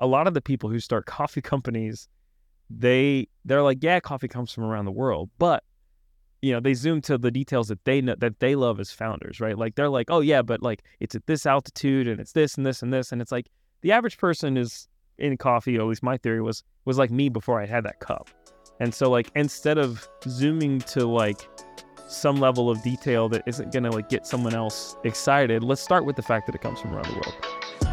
a lot of the people who start coffee companies, they they're like, yeah, coffee comes from around the world, but you know, they zoom to the details that they know that they love as founders, right? Like they're like, oh yeah, but like it's at this altitude and it's this and this and this, and it's like the average person is in coffee, at least my theory was was like me before I had that cup. And so like instead of zooming to like some level of detail that isn't gonna like get someone else excited, let's start with the fact that it comes from around the world.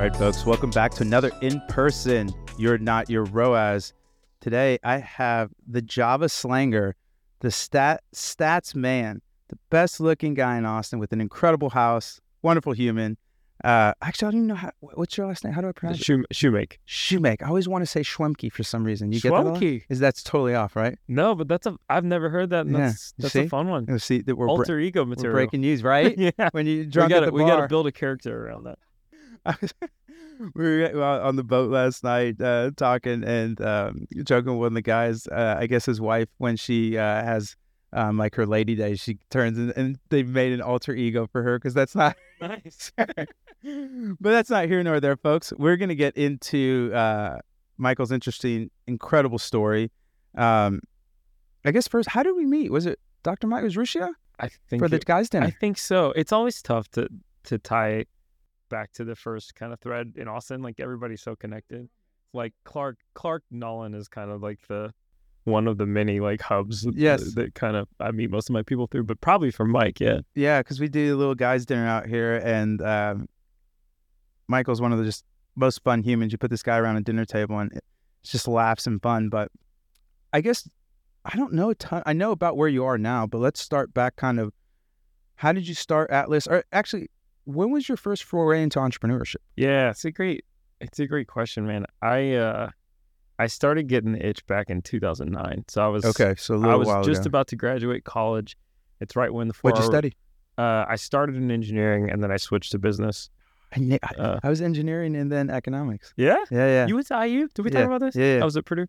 All right, folks, welcome back to another in person You're Not Your ROAS. Today, I have the Java slanger, the stat stats man, the best looking guy in Austin with an incredible house, wonderful human. Uh, actually, I don't even know how, what's your last name? How do I pronounce it? Shoe, shoemake. Shoemake. I always want to say Schwemke for some reason. You get that? Schwemke. Is that's totally off, right? No, but that's a I've never heard that. And Yeah, that's you that's see? a fun one. You see that we're, bre- Alter ego we're material. breaking news, right? yeah. when you We gotta at the we gotta build a character around that. We were on the boat last night uh, talking and um, joking with one of the guys. Uh, I guess his wife, when she uh, has um, like her lady day, she turns and, and they've made an alter ego for her because that's not. Nice. but that's not here nor there, folks. We're gonna get into uh, Michael's interesting, incredible story. Um, I guess first, how did we meet? Was it Dr. Mike was I think for the it- guys' dinner? I think so. It's always tough to to tie back to the first kind of thread in Austin. Like everybody's so connected. Like Clark Clark Nolan is kind of like the one of the many like hubs that- Yes. that kind of I meet most of my people through, but probably from Mike, yeah. Yeah, because we do a little guys' dinner out here, and um, Michael's one of the just most fun humans. You put this guy around a dinner table, and it's just laughs and fun. But I guess I don't know a ton. I know about where you are now, but let's start back. Kind of, how did you start Atlas? Or actually, when was your first foray into entrepreneurship? Yeah, it's a great it's a great question, man. I uh I started getting the itch back in 2009. So I was Okay, so I was just ago. about to graduate college. It's right when the four What'd you study? Uh, I started in engineering and then I switched to business. I, I, Uh, I was engineering and then economics. yeah, Yeah, yeah. you went to IU? Did we Yeah, talk about this? yeah, yeah. I was at Purdue.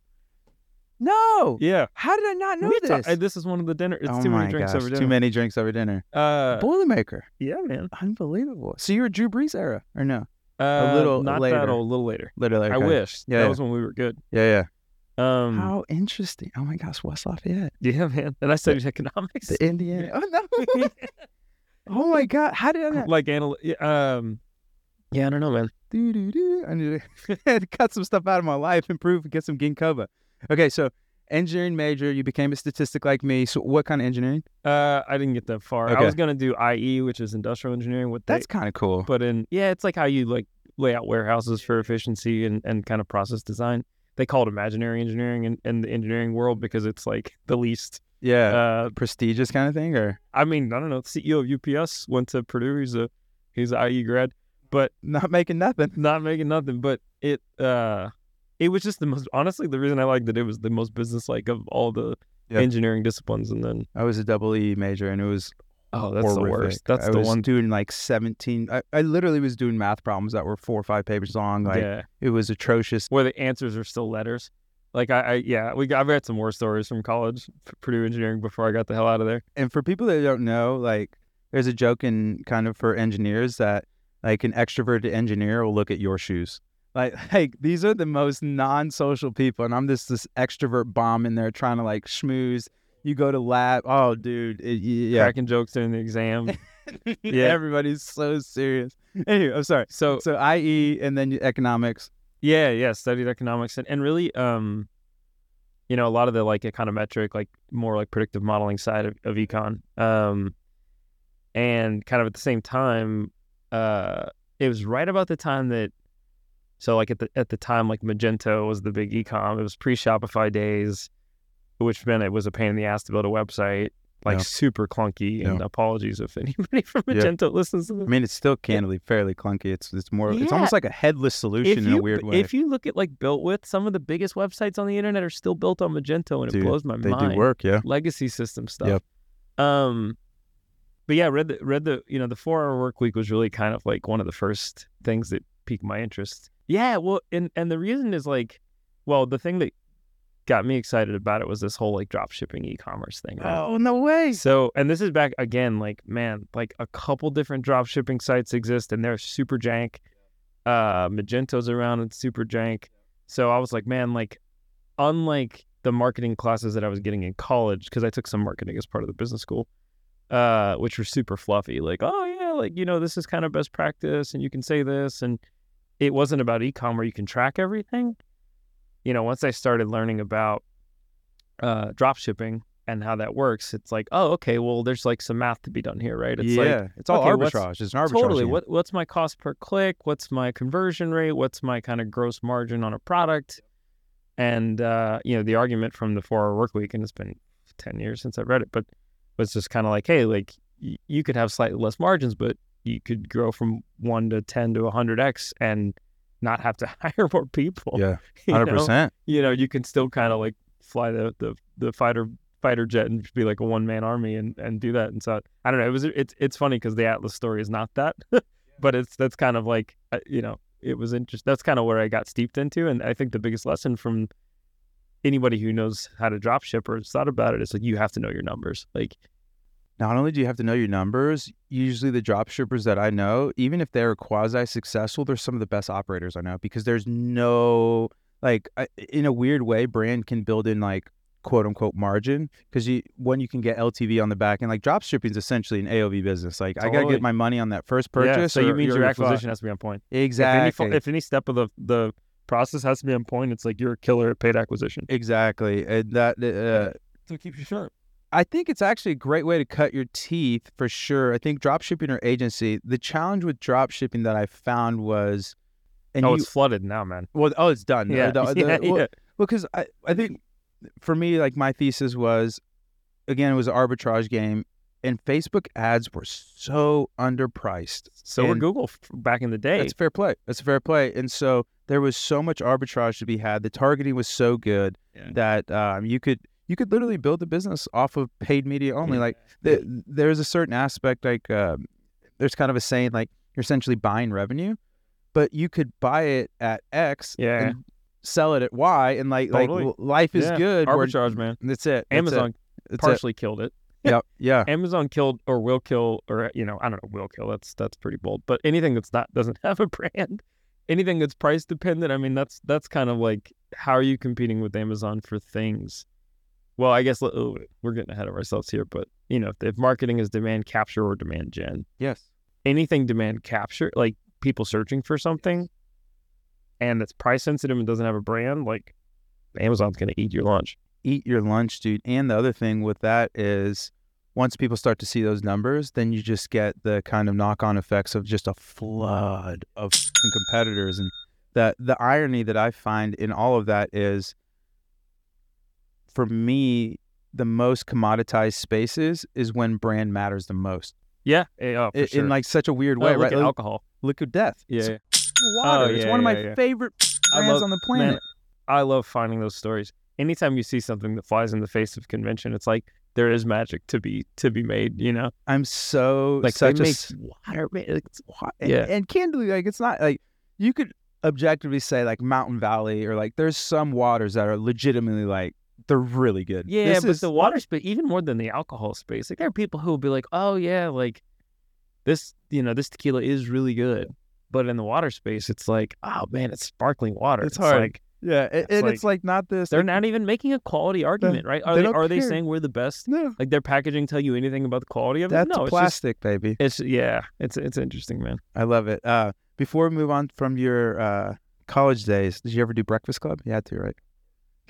No, Yeah, how did I not know We this? ta- uh, this is one of the dinner. It's oh too my many drinks gosh, over dinner. too many drinks over dinner. Uh, Boilermaker. yeah, man. Unbelievable. So you were Drew Brees era or no? Uh, a little not later. that old, a little later. Literally. I okay. wish. Yeah, that yeah. was when we were good. Yeah, yeah. Um, How interesting. Oh my gosh, West Lafayette. yeah, man. And I studied economics. The Indiana. Oh no. oh my god. How did I not? like anal- yeah, um yeah i don't know man Doo, doo, doo. I need to cut some stuff out of my life, improve, get some ginkgo. Okay, so engineering major, you became a statistic like me. So what kind of engineering? uh i didn't get that far i was gonna do ie which is industrial engineering what That's kind of cool. But in yeah it's like how you like lay out warehouses for efficiency and, and kind of process design they call it imaginary engineering in, in the engineering world because it's like the least Yeah. uh prestigious kind of thing or i mean i don't know the ceo of ups went to purdue he's a he's an ie grad but not making nothing. not making nothing but it uh it was just the most honestly the reason i liked it it was the most business like of all the Yeah. engineering disciplines and then I was a double E major and it was Oh, that's the worst. That's I the was one. doing like 17 I, I literally was doing math problems that were four or five pages long like yeah, it was atrocious where the answers are still letters. Like I, I yeah, we got, I've had some more stories from college, Purdue engineering, before I got the hell out of there. and for people that don't know like there's a joke in kind of for engineers that like an extroverted engineer will look at your shoes like like these are the most non-social people and i'm just this extrovert bomb in there trying to like schmooze. You go to lab oh dude it, yeah. Cracking jokes during the exam. yeah. Everybody's so serious. Anyway i'm sorry. So so ie and then economics. Yeah, yeah, studied economics and, and really, um, you know, a lot of the like econometric, like more like predictive modeling side of, of econ. Um, and kind of at the same time, uh, it was right about the time that, so like at the at the time, like Magento was the big ecom. It was pre Shopify days, which meant it was a pain in the ass to build a website, like Yeah. super clunky. And Yeah. apologies if anybody from Yeah. Magento listens to this. i mean it's still candidly fairly clunky it's it's more it's almost like a headless solution if in you, a weird way If you look at like built with some of the biggest websites on the internet are still built on Magento, and Dude, it blows my they mind. They do work yeah Legacy system stuff. Yep. Um, but yeah, read the read the you know the four hour work week was really kind of like one of the first things that piqued my interest. Yeah, well, and and the reason is like, well, the thing that got me excited about it was this whole like drop shipping e-commerce thing. right? Oh no way! So, and this is back again, like, man, like a couple different drop shipping sites exist and they're super jank. Uh, Magento's around and super jank. So I was like, man, like, unlike the marketing classes that I was getting in college, because I took some marketing as part of the business school, uh, which were super fluffy, like, oh yeah, like, you know, this is kind of best practice and you can say this. And it wasn't about e-com where you can track everything. You know, once I started learning about uh, drop shipping and how that works, it's like, oh, okay, well, there's like some math to be done here, right? It's yeah, like it's all okay, arbitrage. It's an arbitrage. totally. What what's my cost per click? What's my conversion rate? What's my kind of gross margin on a product? And uh, you know, the argument from the four hour work week, and it's been ten years since I read it, but was just kind of like, hey, like y- you could have slightly less margins, but you could grow from one to ten to hundred x and not have to hire more people. Yeah, 100%. you know, you can still kind of like fly the, the the fighter fighter jet and be like a one man army and and do that. And so I don't know. It was it's it's funny because the Atlas story is not that, but it's that's kind of like uh, you know it was interesting. That's kind of where I got steeped into, and I think the biggest lesson from anybody who knows how to drop ship or has thought about it is like you have to know your numbers. Like Not only do you have to know your numbers, usually the drop shippers that I know, even if they're quasi successful, they're some of the best operators I know because there's no like in a weird way, brand can build in like quote unquote margin because you when you can get LTV on the back and like drop shipping is essentially an AOV business. Like I gotta get my money on that first purchase. yeah, so you mean your acquisition has to be on point. Exactly. If any, if any step of the the process has to be on point, it's like you're a killer at paid acquisition. exactly. And that uh, So keep you sharp. I think it's actually a great way to cut your teeth for sure. I think drop shipping or agency, the challenge with drop shipping that I found was, and oh, you, it's flooded now, man. well, oh, it's done. Yeah, The- the- yeah, well, yeah. because I, I think for me, like my thesis was, again, it was an arbitrage game, and Facebook ads were so underpriced. So were Google back in the day. That's fair play. That's a fair play. And so there was so much arbitrage to be had. The targeting was so good Yeah. that um, you could you could literally build a business off of paid media only. Like the, there's a certain aspect like um, there's kind of a saying like you're essentially buying revenue, but you could buy it at X Yeah. and sell it at Y, and like Totally. like life is Yeah. good. arbitrage, man. That's it. That's it. Amazon That's it. partially killed it. Yep. Yeah. Amazon killed or will kill or you know I don't know will kill. That's that's pretty bold. But anything that's not doesn't have a brand, anything that's price dependent. I mean that's that's kind of like how are you competing with Amazon for things? Well, I guess oh, we're getting ahead of ourselves here, but you know if marketing is demand capture or demand gen, Yes. anything demand capture, like people searching for something, and that's price sensitive and doesn't have a brand, like Amazon's gonna eat your lunch. eat your lunch, dude. And the other thing with that is once people start to see those numbers, then you just get the kind of knock on effects of just a flood of competitors. And the the irony that I find in all of that is for me, the most commoditized spaces is when brand matters the most. Yeah, eh, oh, for I- sure. In like such a weird Oh, way, look right? Like, alcohol. liquid death. Yeah, yeah. water. Oh, it's one of my yeah, yeah. favorite brands on the man, planet. I love finding those stories. Anytime you see something that flies in the face of convention, it's like there is magic to be to be made. You know, I'm so like such they a water. man, It's, And, Yeah. and candidly, like it's not like you could objectively say like Mountain Valley or like there's some waters that are legitimately like they're really good. yeah, This but is- the water space, even more than the alcohol space, like there are people who will be like, "Oh yeah, like this, you know, this tequila is really good." But in the water space, it's like, "Oh man, it's sparkling water." It's hard. Like yeah, and, It's and it's like not this. they're like, not even making a quality argument, right? Are they they, are they saying we're the best? no, Like their packaging tell you anything about the quality of it? that's no, it's just plastic, baby. it's yeah, it's it's interesting, man. I love it. Uh, before we move on from your uh, college days, did you ever do Breakfast Club? You had to, right?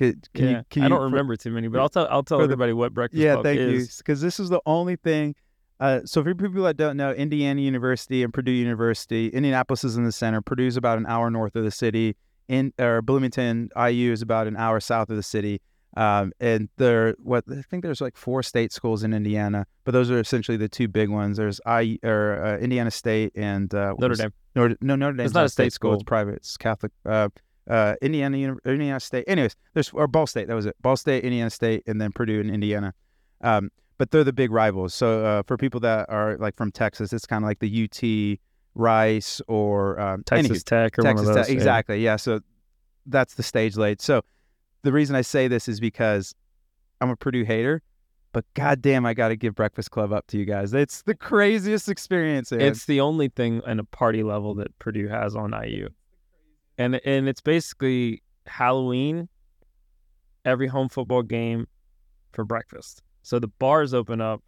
Can, can yeah, you? Can I don't for- remember too many, but I'll tell I'll tell for the- everybody what breakfast is. Yeah, club thank you. Because this is the only thing. Uh, so for people that don't know, Indiana University and Purdue University, Indianapolis is in the center. Purdue's about an hour north of the city. In or Bloomington IU is about an hour south of the city. Um, and there, what I think there's like four state schools in Indiana, but those are essentially the two big ones. There's I or uh, Indiana State and uh, Notre Dame. Notre, no, Notre Dame's not a state school. It's private. It's Catholic. Uh, uh, Indiana, Indiana State. Anyways, there's or Ball State. That was it. Ball State, Indiana State, and then Purdue and Indiana. Um, but they're the big rivals. So uh, for people that are like from Texas, it's kind of like the UT, Rice, or um, Texas anywho, Tech or Texas Tech. yeah. Exactly. Yeah. So that's the stage laid. So the reason I say this is because I'm a Purdue hater, but goddamn, I got to give Breakfast Club up to you guys. It's the craziest experience. man. It's the only thing in a party level that Purdue has on IU, and and it's basically Halloween, every home football game, for breakfast. So the bars open up.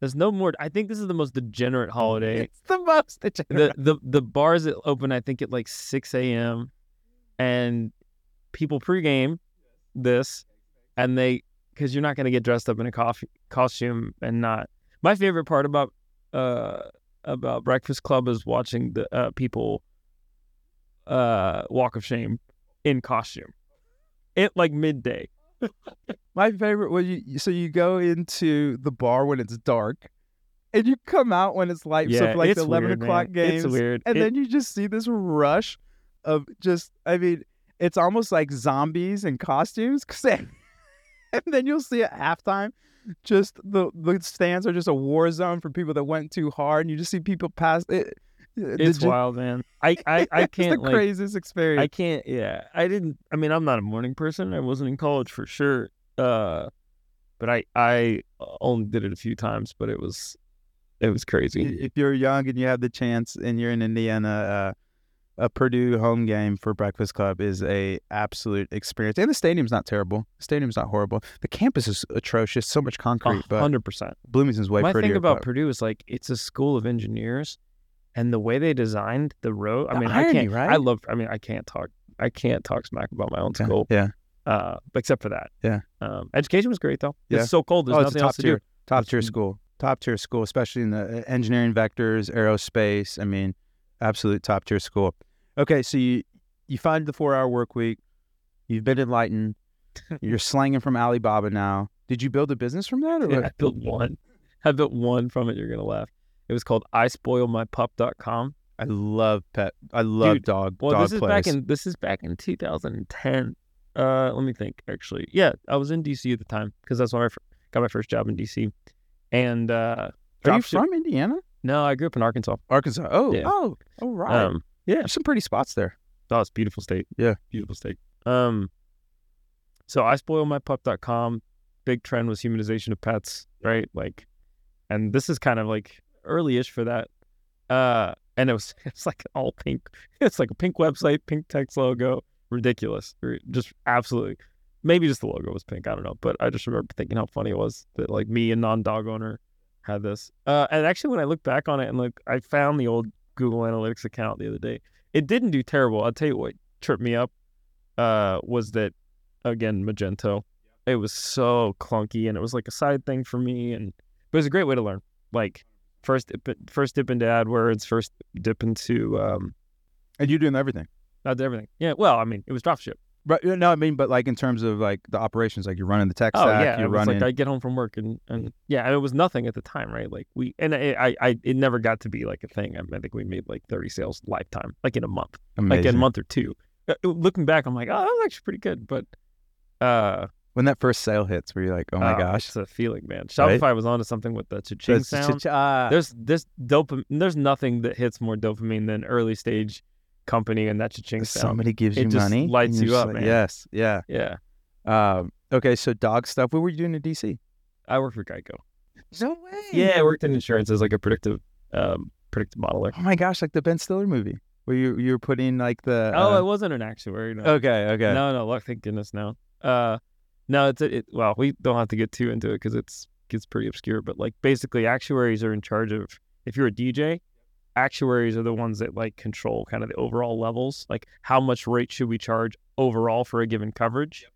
There's no more. I think this is the most degenerate holiday. It's the most. the the the bars open I think at like six a.m. and people pregame this, and they because you're not gonna get dressed up in a coffee costume and not. My favorite part about uh about Breakfast Club is watching the uh, people uh walk of shame in costume, at like midday. My favorite was you. So you go into the bar when it's dark, and you come out when it's light. so Yeah, for like it's the eleven weird, o'clock man. games, It's weird. and It- then you just see this rush of just. I mean, it's almost like zombies in costumes. 'cause they- and then you'll see at halftime, just the the stands are just a war zone for people that went too hard, and you just see people pass. It, It's wild, man. I I, I can't the like craziest experience. I can't. Yeah, I didn't. I mean, I'm not a morning person. I wasn't in college for sure. Uh, but I I only did it a few times. But it was it was crazy. if you're young and you have the chance and you're in Indiana, uh, a Purdue home game for Breakfast Club is a absolute experience. And the stadium's not terrible. The stadium's not horrible. The campus is atrocious. So much concrete, but hundred percent. Bloomington's way My prettier. thing about but Purdue is like it's a school of engineers, and the way they designed the road. I The mean, I can't. right? I love. I mean, I can't talk. I can't talk smack about my own school. yeah. Uh, except for that. Yeah. Um, education was great though. Yeah. It's so cold. There's oh, it's nothing top else to tier, do. top It's- tier school, top tier school, especially in the uh, engineering vectors, aerospace. I mean, absolute top tier school. Okay, so you you find the four hour work week. You've been enlightened. You're slanging from Alibaba now. Did you build a business from that, or Yeah, what? I built one. I built one from it. You're gonna laugh. It was called ispoilmypup.com. I love pet. I love Dude, dog. Well, dog this is plays. back in this is back in 2010. Uh, let me think. Actually, yeah, I was in DC at the time because that's when I got my first job in DC. And uh, Are you from Indiana, No, I grew up in Arkansas. Arkansas? Oh, Yeah. oh, oh, right. Um, yeah, There's some pretty spots there. Oh, it's a beautiful state. Yeah. Beautiful state. Um so I spoil my pup.com. Big trend was humanization of pets, right? Like and this is kind of like early-ish for that. Uh and it was it's like all pink. It's like a pink website, pink text logo, ridiculous. Just absolutely maybe just the logo was pink, I don't know, but I just remember thinking how funny it was that like me a non-dog owner had this. Uh and actually when I look back on it and like I found the old Google Analytics account the other day it didn't do terrible. I'll tell you what tripped me up uh, was that again Magento. It was so clunky, and it was like a side thing for me, and but it was a great way to learn. Like first dip, first dip into AdWords, first dip into um, And you're doing everything. not everything. Yeah, well, I mean, it was dropship. Right. No, I mean, but like in terms of like the operations, like you're running the tech Oh stack, yeah, you're it was running. like I get home from work and and yeah, and it was nothing at the time, right? Like we and I I, I it never got to be like a thing. I, mean, I think we made like thirty sales lifetime, like in a month. like in a month or two. Uh, Looking back, I'm like, oh, that was actually pretty good. But uh, when that first sale hits, where you're like, oh my uh, gosh, it's a feeling, man. Right? Shopify was onto something with the cha-ching That's- sound. cha-cha. There's this dopamine. There's nothing that hits more dopamine than early stage company and that cha-ching sound. somebody gives It you just money, lights you up, just man. Yes, yeah. Yeah, Um, okay, so dog stuff. What were you doing in DC? I worked for Geico. No way. Yeah, I worked in insurance as like a predictive, um, predictive modeler. Oh my gosh, like the Ben Stiller movie where you you were putting like the. oh, uh, it wasn't an actuary. No. okay, okay. No, no, look, thank goodness no. Uh, no, it's a, it. Well, we don't have to get too into it because it's gets pretty obscure. But like, basically, actuaries are in charge of. If you're a DJ, actuaries are the ones that like control kind of the overall levels. Like, how much rate should we charge overall for a given coverage?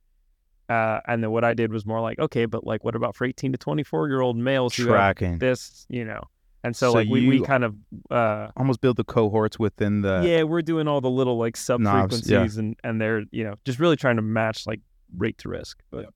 Uh, and then what I did was more like, okay, but like, what about for 18 to 24 year old males who have Tracking. this, you know? And so, So like, we, we kind of, uh, Almost build the cohorts within the. yeah, we're doing all the little like sub Knobs, yeah. frequencies and and they're you know just really trying to match like rate to risk. But um,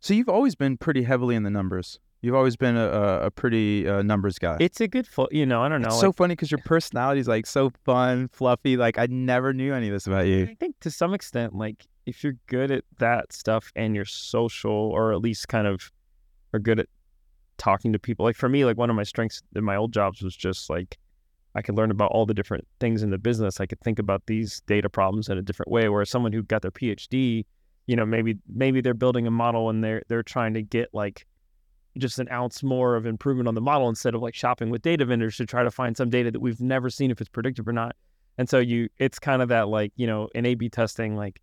So you've always been pretty heavily in the numbers. You've always been a, a, a pretty uh, numbers guy. it's a good fo- you know I don't know. It's like, so funny because your personality is like so fun, fluffy. Like I never knew any of this about you. I think to some extent, like if you're good at that stuff and you're social, or at least kind of are good at talking to people. Like for me, like one of my strengths in my old jobs was just like I could learn about all the different things in the business. I could think about these data problems in a different way. Whereas someone who got their PhD you know, maybe maybe they're building a model and they're they're trying to get like just an ounce more of improvement on the model instead of like shopping with data vendors to try to find some data that we've never seen if it's predictive or not. And so you it's kind of that like, you know, in A B testing, like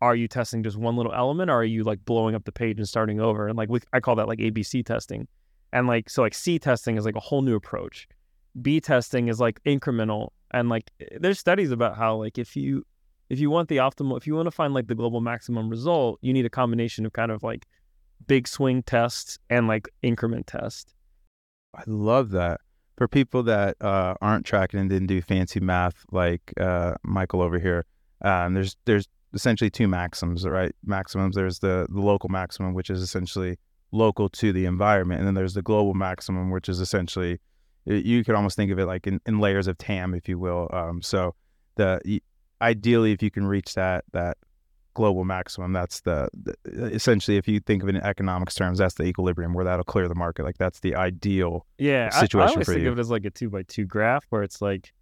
are you testing just one little element or are you like blowing up the page and starting over? And like we, I call that like ABC testing. And like so like C testing is like a whole new approach. B testing is like incremental and like there's studies about how like if you if you want the optimal if you want to find like the global maximum result, you need a combination of kind of like big swing tests and like increment test. I love that. For people that uh, aren't tracking and didn't do fancy math like uh, Michael over here, um, there's there's essentially two maxims, right? Maximums. There's the, the local maximum, which is essentially local to the environment, and then there's the global maximum, which is essentially you could almost think of it like in, in layers of TAM, if you will. Um, so the ideally, if you can reach that that global maximum, that's the, the, essentially if you think of it in economics terms, that's the equilibrium where that'll clear the market. Like that's the ideal yeah situation I, I always for think you. of it as like a two by two graph where it's like,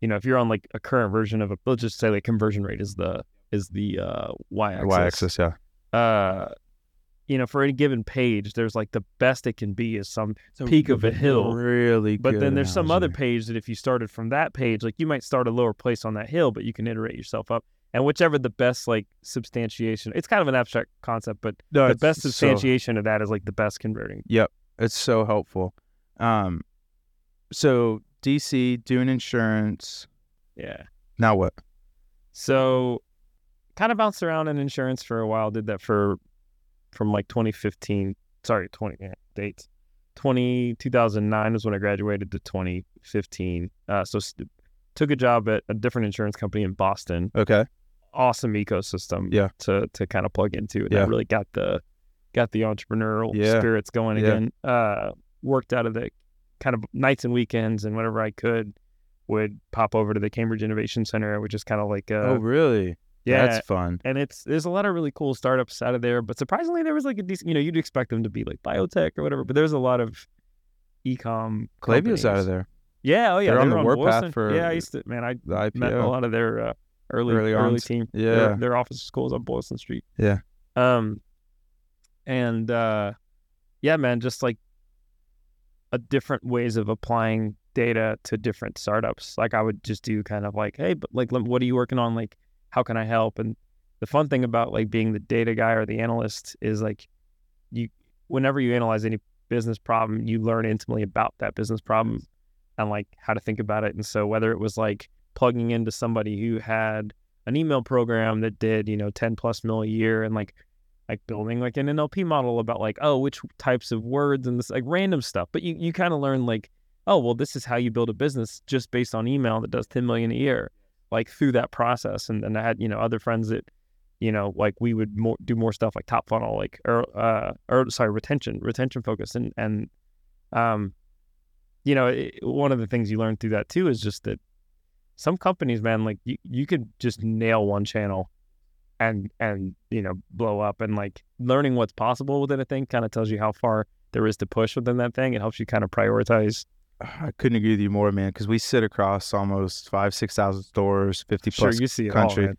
you know, if you're on like a current version of a let's just say like conversion rate is the is the uh, y axis. Y axis, yeah. Uh, you know, for any given page, there's like the best it can be is some peak of a hill. Really But then there's some other page that if you started from that page, like you might start a lower place on that hill, but you can iterate yourself up. And whichever the best like substantiation, it's kind of an abstract concept, but No, the best so- substantiation of that is like the best converting. Yep. It's so helpful. Um, so DC doing insurance. Yeah. Now what? So kind of bounced around in insurance for a while, did that for from like 2015, sorry, 20 yeah, dates. 20, 2009 was when I graduated to 2015. Uh, so st- took a job at a different insurance company in Boston. Okay. Awesome ecosystem Yeah. to to kind of plug into. And Yeah. really got the got the entrepreneurial Yeah. spirits going Yeah. again. Uh, worked out of the kind of nights and weekends and whenever I could would pop over to the Cambridge Innovation Center, which is kind of like uh, oh, really? Yeah, That's fun. and it's there's a lot of really cool startups out of there. But surprisingly, there was like a decent. You know, you'd expect them to be like biotech or whatever, but there's a lot of ecom. Klaviyo's out of there. Yeah, oh yeah, They're they on the warpath for Yeah, I used to. Man, I met a lot of their uh, early Early early, team. Yeah. their, their office schools on Boylston Street. Yeah. Um, and uh, yeah, man, just like a different ways of applying data to different startups. Like I would just do kind of like, hey, but like, what are you working on? Like, how can I help? And the fun thing about like being the data guy or the analyst is like, you, whenever you analyze any business problem, you learn intimately about that business problem and like how to think about it. And so whether it was like plugging into somebody who had an email program that did, you know, 10 plus mil a year and like like building like an NLP model about like, oh, which types of words and this like random stuff. But you, you kind of learn like, oh, well, this is how you build a business just based on email that does 10 million a year, like through that process. And then I had, you know, other friends that, you know, like we would more, do more stuff like top funnel, like, or, uh, or sorry, retention, retention focus. And, and, um, you know, it, one of the things you learn through that too is just that some companies, man, like you, you could just nail one channel and and you know blow up and like learning what's possible within a thing kind of tells you how far there is to push within that thing it helps you kind of prioritize I couldn't agree with you more, man. Because we sit across almost five, six thousand stores, fifty sure plus you see country. all,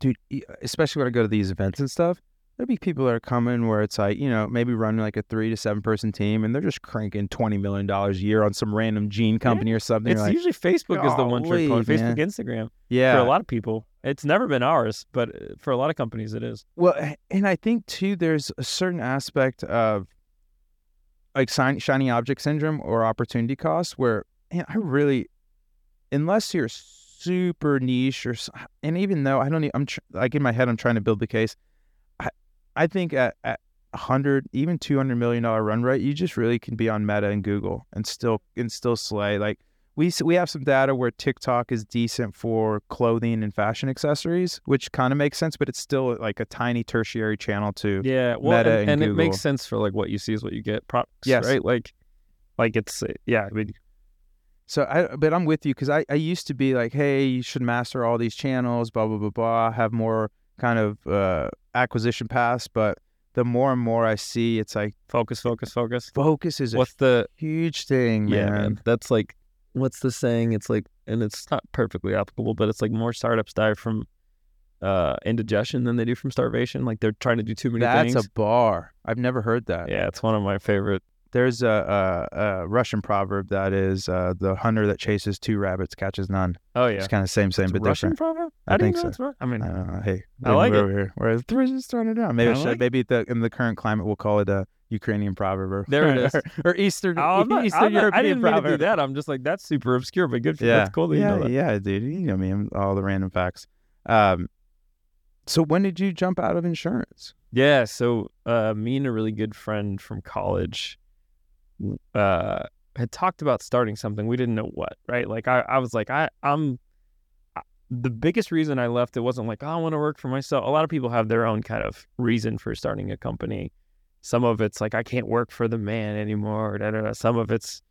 dude, especially when I go to these events and stuff, there'll be people that are coming where it's like, you know, maybe running like a three to seven person team and they're just cranking $20 million a year on some random gene company or something. it's like, usually facebook is the one trick pony facebook instagram yeah. for a lot of people it's never been ours but uh, for a lot of companies it is Well, and I think too, there's a certain aspect of like shiny, object syndrome or opportunity cost where, man, I really, unless you're super niche or, and even though I don't, I'm tr- like in my head, I'm trying to build the case. I, I think at, at a hundred, even two hundred million dollar run rate, you just really can be on Meta and Google and still and still slay. Like we we have some data where TikTok is decent for clothing and fashion accessories, which kind of makes sense, but it's still like a tiny tertiary channel to yeah well Meta and, and and it makes sense for like what you see is what you get products Yes. right like like it's uh, yeah i mean So I, but I'm with you because I, I used to be like, hey, you should master all these channels, blah blah blah blah, have more kind of uh, acquisition paths. But the more and more I see, it's like focus focus focus focus is a what's the huge thing, Yeah, man. man. That's like, what's the saying? It's like, and it's not perfectly applicable, but it's like more startups die from uh, indigestion than they do from starvation. Like they're trying to do too many That's things. a bar. I've never heard that. yeah, it's one of my favorite. There's a, a, a Russian proverb that is uh, the hunter that chases two rabbits catches none. Oh yeah, It's kind of same, same, It's a but Russian different. proverb. I didn't think so. that's right. I mean, I don't know. Hey, I like it. over here. We're, we're just throwing it out. Maybe I should, like maybe the, in the current climate we'll call it a Ukrainian proverb or There it is. or, or Eastern Oh, not- Eastern not- European I didn't mean to do proverb. that. I'm just like that's super obscure, but good. For, Yeah, that's cool that yeah, you know that. yeah, dude. You know me, I'm all the random facts. Um, so when did you jump out of insurance? Yeah, so uh, me and a really good friend from college uh, had talked about starting something. We didn't know what, right? Like I, I was like, I, I'm the biggest reason I left. It wasn't like oh, I want to work for myself. A lot of people have their own kind of reason for starting a company. Some of it's like I can't work for the man anymore. Da, da, da. Some of it's,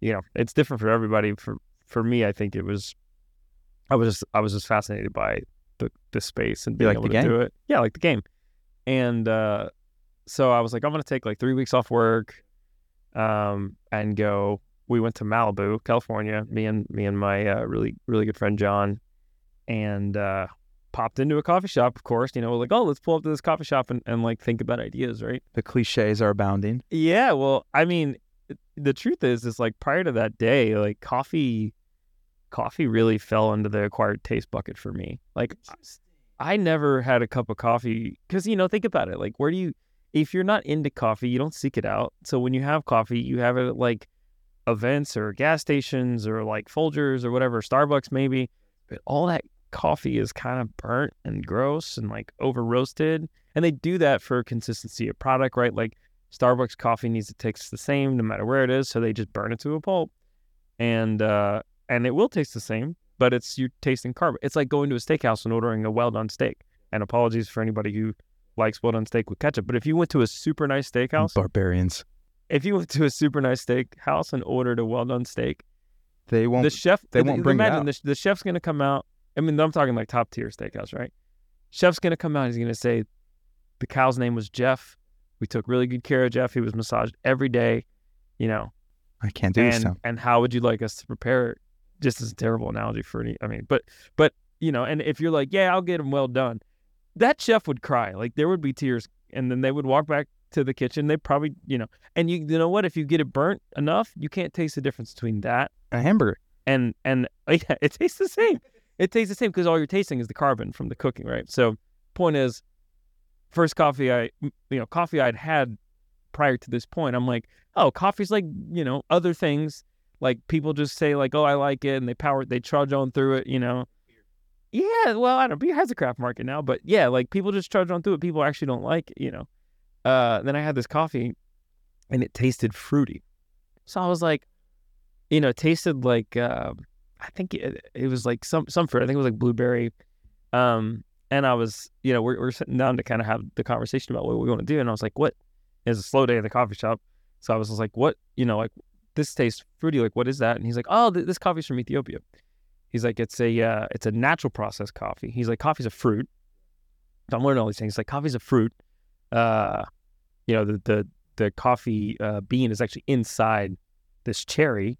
you know, it's different for everybody. For for me, I think it was, I was just I was just fascinated by the the space and being like able to game? do it. Yeah, like the game. And uh, so I was like, I'm gonna take like three weeks off work, um, and go. We went to Malibu, California. Me and me and my uh, really really good friend John, and uh, popped into a coffee shop. Of course, you know, like oh, let's pull up to this coffee shop and, and like think about ideas, right? The cliches are abounding. Yeah, well, I mean, the truth is, is like prior to that day, like coffee, coffee really fell into the acquired taste bucket for me. Like, I never had a cup of coffee because you know, think about it. Like, where do you, if you're not into coffee, you don't seek it out. So when you have coffee, you have it at like events or gas stations or like Folgers or whatever, Starbucks maybe. But all that coffee is kind of burnt and gross and like over roasted. And they do that for consistency of product, right? Like Starbucks coffee needs to taste the same no matter where it is, so they just burn it to a pulp, and uh, and it will taste the same, but it's you tasting carbon. It's like going to a steakhouse and ordering a well done steak. And apologies for anybody who likes well done steak with ketchup, but if you went to a super nice steakhouse, Barbarians. if you went to a super nice steakhouse and ordered a well done steak, They won't. the chef they won't bring it imagine out. the, the chef's gonna come out. I mean, I'm talking like top tier steakhouse, right? Chef's gonna come out. He's gonna say, the cow's name was Jeff. We took really good care of Jeff. He was massaged every day, you know. I can't do this And now. and how would you like us to prepare it? Just as a terrible analogy for any. I mean, but but you know, and if you're like, yeah, I'll get him well done, that chef would cry. Like there would be tears, and then they would walk back to the kitchen. They probably, you know, and you you know what? If you get it burnt enough, you can't taste the difference between that A hamburger. and and yeah, it tastes the same. It tastes the same because all you're tasting is the carbon from the cooking, right? So, point is, first coffee I you know coffee I'd had prior to this point, I'm like, oh, coffee's like you know other things. Like people just say like, oh, I like it, and they power they trudge on through it, you know. Yeah, well, I don't. Beer has a craft market now, but yeah, like people just trudge on through it. People actually don't like it, you know. Uh, then I had this coffee, and it tasted fruity, so I was like, you know, it tasted like. Uh, I think it, it was like some some fruit. I think it was like blueberry. Um, and I was, you know, we're, we're sitting down to kind of have the conversation about what we want to do. And I was like, what? It's a slow day at the coffee shop. So I was like, what? You know, like this tastes fruity. Like, what is that? And he's like, oh, th- this coffee's from Ethiopia. He's like, it's a uh, it's a natural process coffee. He's like, coffee's a fruit. So I'm learning all these things. Like, coffee's a fruit. Uh, you know, the the the coffee uh, bean is actually inside this cherry,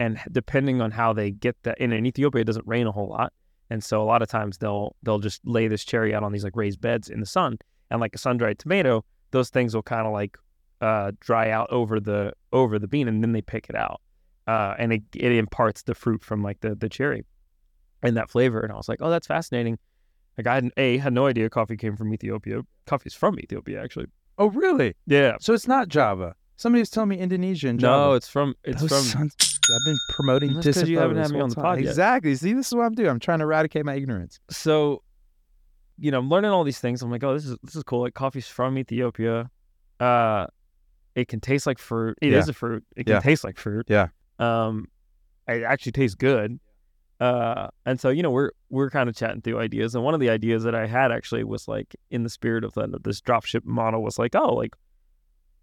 and depending on how they get that, and in Ethiopia it doesn't rain a whole lot, and so a lot of times they'll they'll just lay this cherry out on these like raised beds in the sun, and like a sun dried tomato, those things will kind of like uh, dry out over the over the bean, and then they pick it out, uh, and it it imparts the fruit from like the the cherry, and that flavor. And I was like, oh, that's fascinating. Like I had, a had no idea coffee came from Ethiopia. Coffee's from Ethiopia, actually. Oh, really? Yeah. So it's not Java. Somebody was telling me Indonesia and Java. No, it's from it's from I've been promoting That's 'cause you haven't this had me on the time. pod yet. Exactly. See, this is what I'm doing. I'm trying to eradicate my ignorance. so you know, I'm learning all these things. I'm like, oh, this is this is cool. Like coffee's from Ethiopia. Uh it can taste like fruit. It is Yeah. a fruit. It can Yeah. taste like fruit. Yeah. Um it actually tastes good. Uh and so, you know, we're we're kind of chatting through ideas. And one of the ideas that I had actually was like in the spirit of the, this dropship model was like, oh, like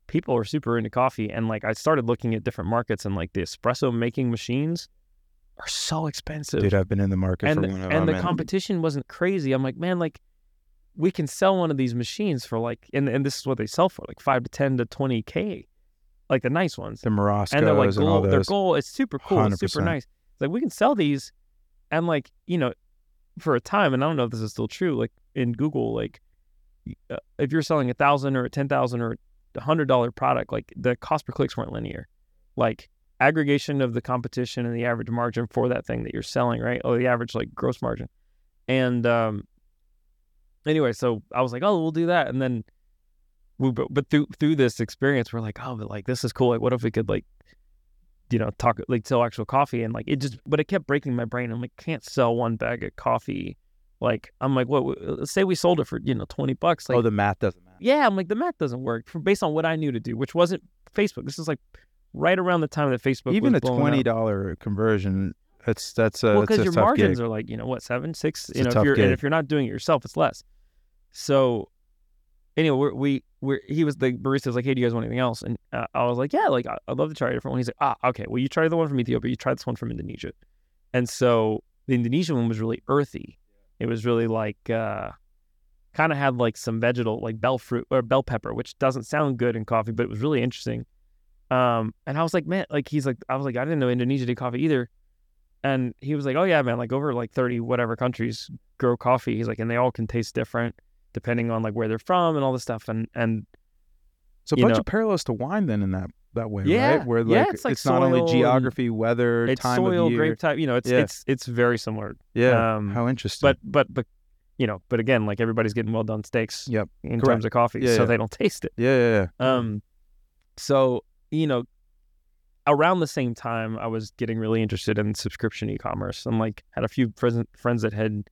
people are super into coffee. And like I started looking at different markets and like the espresso making machines are so expensive Dude, I've been in the market and for one of and the competition wasn't crazy. I'm like, man, like we can sell one of these machines for like, and and this is what they sell for, like five to ten to twenty k, like the nice ones. the Marzoccos and they're like and all gold. Those. gold. It's super cool. It's super 100%. nice. It's like we can sell these, and like you know, for a time, and I don't know if this is still true. Like in Google, like uh, if you're selling a thousand or a ten thousand or a hundred dollar product, like the cost per clicks weren't linear. Like aggregation of the competition and the average margin for that thing that you're selling, right? Or the average like gross margin. And um, anyway, so I was like, oh, we'll do that, and then we, but, through through this experience, we're like, oh, but like this is cool. Like, what if we could like, you know, talk like sell actual coffee and like it just, but it kept breaking my brain. I'm like, can't sell one bag of coffee. Like, I'm like, what? Let's say we sold it for you know twenty bucks. Like, oh, the math doesn't. Yeah, I'm like, the math doesn't work for, based on what I knew to do, which wasn't Facebook. This is like right around the time that Facebook Even was a twenty dollar conversion, that's that's a well, because a your margins gig. are like you know what seven, six. It's you know, if you're and if you're not doing it yourself, it's less. So, anyway, we're, we we he was the barista was like, hey, do you guys want anything else? And uh, I was like, yeah, like I- I'd love to try a different one. He's like, ah, okay, well, you try the one from Ethiopia, you try this one from Indonesia, and so the Indonesian one was really earthy. It was really like. uh Kind of had like some vegetal, like bell fruit or bell pepper, which doesn't sound good in coffee, but it was really interesting. Um, and I was like, man, like he's like, I was like, I didn't know Indonesia did coffee either. And he was like, oh yeah, man, like over like 30 whatever countries grow coffee. He's like, and they all can taste different depending on like where they're from and all this stuff. And, and So a bunch know- of parallels to wine then in that that way, Yeah, right? Where like, yeah, it's like not only geography, weather, it's time soil, of year. grape type, you know, it's, Yeah. it's, it's very similar. yeah, um, how interesting. But, but, but, you know, but again, like everybody's getting well done steaks Yep, in correct. terms of coffee. Yeah, so yeah. they don't taste it. yeah, yeah, yeah. Um, so you know, around the same time, I was getting really interested in subscription e-commerce, and like had a few friends friends that had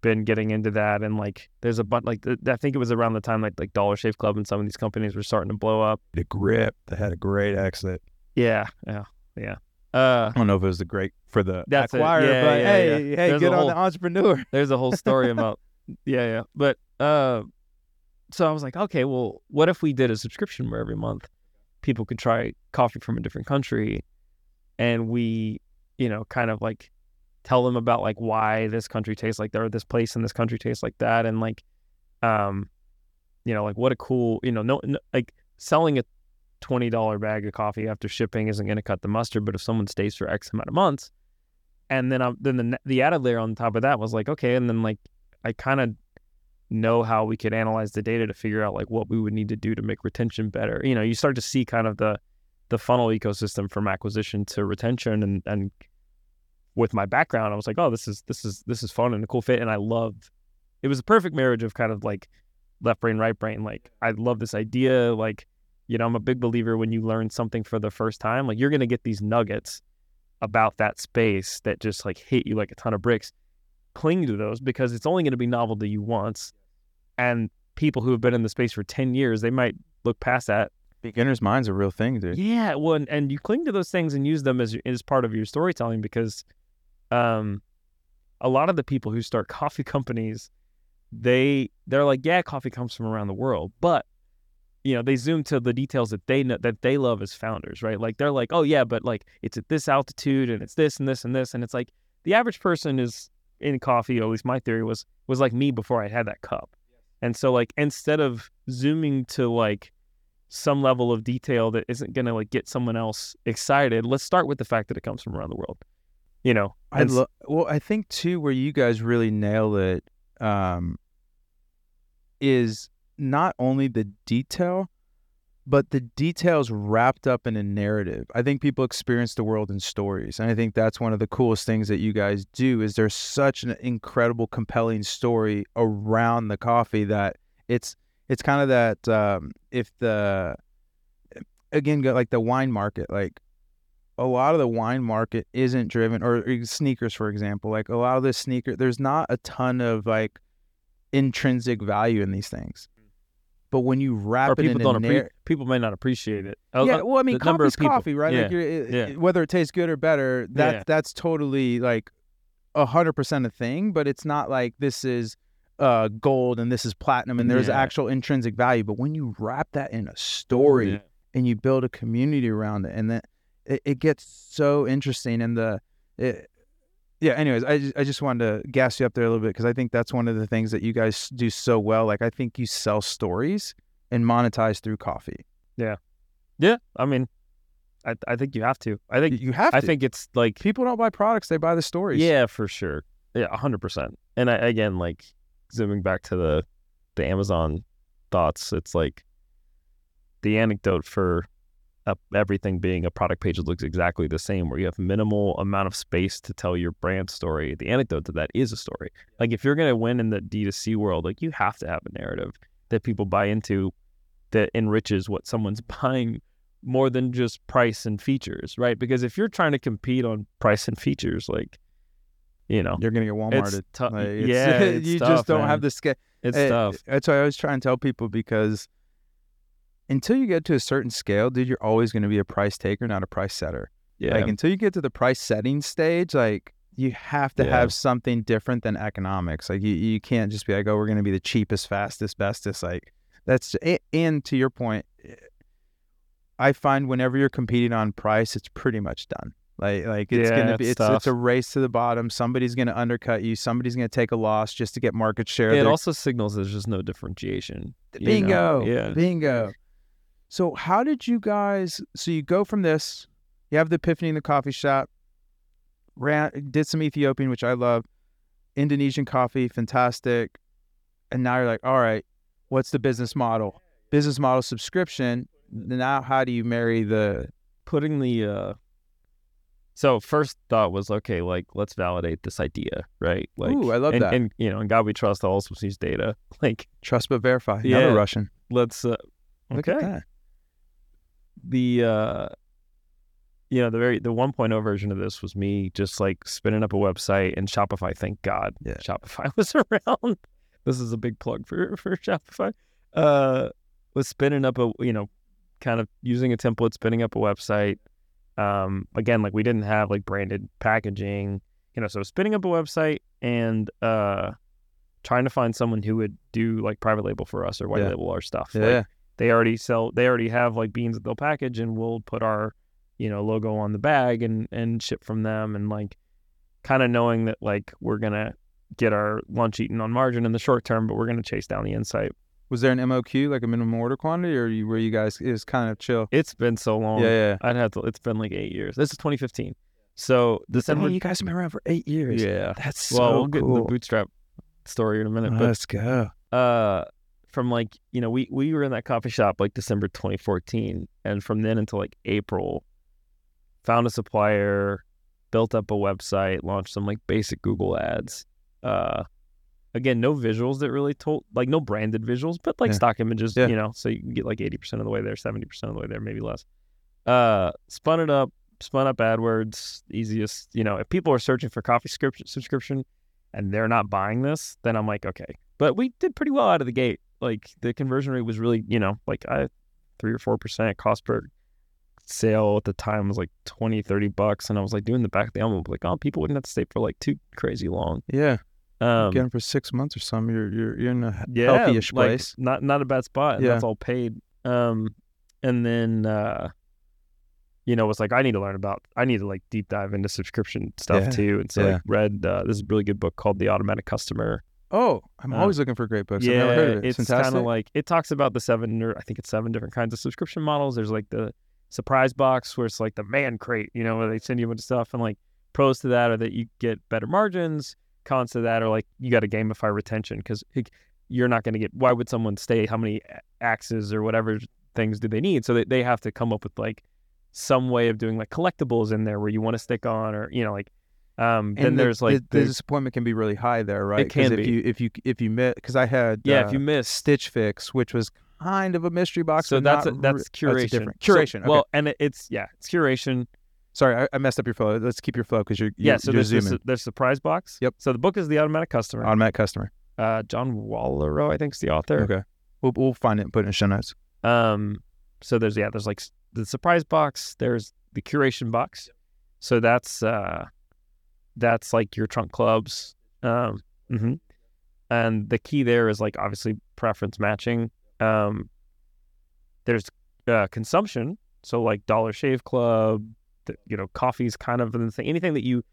been getting into that, and like there's a bunch like I think it was around the time like like Dollar Shave Club and some of these companies were starting to blow up. the grip that had a great exit. Yeah, yeah, yeah. Uh, I don't know if it was the great for the That's acquirer, Yeah, but yeah, hey, yeah. hey, There's good on whole- the entrepreneur. there's a whole story about yeah yeah but uh so i was like okay well what if we did a subscription where every month people could try coffee from a different country and we you know kind of like tell them about like why this country tastes like that or this place in this country tastes like that and like um you know like what a cool you know no, no like selling a $20 bag of coffee after shipping isn't going to cut the mustard but if someone stays for x amount of months and then um, then the the added layer on top of that was like okay and then like I kind of know how we could analyze the data to figure out like what we would need to do to make retention better. You know you start to see kind of the the funnel ecosystem from acquisition to retention and and with my background I was like oh this is this is this is fun and a cool fit and I loved it was a perfect marriage of kind of like left brain right brain like I love this idea like you know I'm a big believer when you learn something for the first time like you're going to get these nuggets about that space that just like hit you like a ton of bricks cling to those because it's only going to be novel to you once and people who have been in the space for 10 years they might look past that Beginner's mind's a real thing, dude. yeah well and, and you cling to those things and use them as as part of your storytelling because um a lot of the people who start coffee companies they they're like yeah coffee comes from around the world but you know they zoom to the details that they know that they love as founders right? Like they're like oh yeah but like it's at this altitude and it's this and this and this and it's like the average person is in coffee at least my theory was was like me before i had that cup. And so like instead of zooming to like some level of detail that isn't going to like get someone else excited let's start with the fact that it comes from around the world you know? I lo- well, I think too, where you guys really nail it, um, is not only the detail, but the details wrapped up in a narrative. I think people experience the world in stories, and I think that's one of the coolest things that you guys do. Is there's such an incredible, compelling story around the coffee that it's it's kind of that um, if the again like the wine market like a lot of the wine market isn't driven or or sneakers for example like a lot of the sneaker there's not a ton of like intrinsic value in these things but when you wrap or it people in don't a appre- people may not appreciate it. Uh, yeah well i mean coffee's coffee right? Like yeah, you're, it, yeah. whether it tastes good or better that Yeah. that's totally like a hundred percent a thing but it's not like this is uh gold and this is platinum and there's actual intrinsic value but when you wrap that in a story and you build a community around it and then it, it gets so interesting and the it, yeah anyways I just, I just wanted to gas you up there a little bit because i think that's one of the things that you guys do so well like i think you sell stories and monetize through coffee. Yeah. Yeah i mean i i think you have to. I think you have to. i think it's like people don't buy products they buy the stories. Yeah for sure. Yeah, hundred percent. And I, again, like zooming back to the the Amazon thoughts, it's like the anecdote for everything being a product page that looks exactly the same, where you have minimal amount of space to tell your brand story. The anecdote to that is a story. Like if you're gonna win in the D2C world, like you have to have a narrative that people buy into that enriches what someone's buying more than just price and features, right? Because if you're trying to compete on price and features, like you know, You're gonna get Walmarted. tough. Like, it's- yeah, you tough, just don't man. have the scale. It's Eh, tough. That's why I always try and tell people because until you get to a certain scale, dude, you're always going to be a price taker, not a price setter. Yeah, Like until you get to the price setting stage, like you have to Yeah. have something different than economics. Like you, you can't just be like, oh, we're going to be the cheapest, fastest, bestest. Like that's and to your point, eh, I find whenever you're competing on price, it's pretty much done. Like like it's Yeah, gonna be it's it's it's a race to the bottom. Somebody's gonna undercut you. Somebody's gonna take a loss just to get market share. it also signals there's just no differentiation. you know? Bingo. Yeah. Bingo. So how did you guys so you go from this, you have the epiphany in the coffee shop, ran did some Ethiopian, which I love, Indonesian coffee, fantastic. And now you're like, all right, what's the business model? Business model subscription. Now how do you marry the putting the uh so first thought was okay like let's validate this idea right like Ooh, I love and, that. and you know and god we trust also sees data like trust but verify? Yeah. Russian. let's uh okay. The uh you know the very the 1.0 version of this was me just like spinning up a website and shopify thank god Yeah. shopify was around this is a big plug for for shopify uh was spinning up a you know kind of using a template spinning up a website um again like we didn't have like branded packaging you know so spinning up a website and uh trying to find someone who would do like private label for us or white Yeah. label our stuff Like, Yeah. They already sell they already have like beans that they'll package and we'll put our you know logo on the bag and and ship from them and like kind of knowing that like we're gonna get our lunch eaten on margin in the short term but we're gonna chase down the insight Was there an MOQ, like a minimum order quantity, or you, were you guys is kind of chill? it's been so long yeah, yeah. i'd have to it's been like eight years this is 2015 so december you guys have been around for eight years. yeah That's so well we'll get the bootstrap story in a minute but Let's go. uh from like you know we we were in that coffee shop like December 2014 and from then until like April found a supplier built up a website launched some like basic Google ads uh again no visuals that really told like no branded visuals but like Yeah. stock images Yeah. you know so you can get like 80% of the way there 70% of the way there maybe less uh spun it up spun up AdWords easiest you know if people are searching for coffee script- subscription and they're not buying this then I'm like okay but we did pretty well out of the gate. Like the conversion rate was really, you know, like I three or four percent cost per sale at the time was like 20, 30 bucks. And I was like doing the back of the envelope, like, oh, people wouldn't have to stay for like too crazy long. Yeah. Um, them for six months or something. You're you're you're in a yeah, healthy-ish like, place. Not not a bad spot. And Yeah. that's all paid. Um, and then uh, you know, it's like I need to learn about. I need to like deep dive into subscription stuff Yeah, too. And so yeah. like read uh, this is a really good book called The Automatic Customer. Oh, I'm Uh, always looking for great books. yeah, I've never heard of it. it's kind of like it talks about the seven or I think it's seven different kinds of subscription models. There's like the surprise box where it's like the man crate, you know, where they send you a bunch of stuff and like pros to that are that you get better margins. Cons to that are like you got to gamify retention because you're not going to get. Why would someone stay? How many axes or whatever things do they need? So they they have to come up with like some way of doing like collectibles in there where you want to stick on or you know like. Um, then the- there's like the, the the- disappointment can be really high there, right? 'Cause can if be. you if you if you miss because I had yeah, uh, if you miss Stitch Fix, which was kind of a mystery box. so that's a, that's re- curation. different So- curation. okay. Well, and it, it's yeah, it's curation. sorry, I, I messed up your flow. Let's keep your flow because you're, Yeah, you're so you're there's, there's, zooming. there's surprise box. Yep. So the book is the automatic customer. Automatic customer. uh, John Warrillow, I think, is the author. Okay, we'll we'll find it and put it in show notes. Um, so there's yeah, there's like the surprise box. There's the curation box. So that's uh, that's like your trunk clubs. Um, mhm. and the key there is like obviously preference matching. Um, there's uh, consumption. So like Dollar Shave Club, the, you know, coffee's kind of the thing. Anything that you,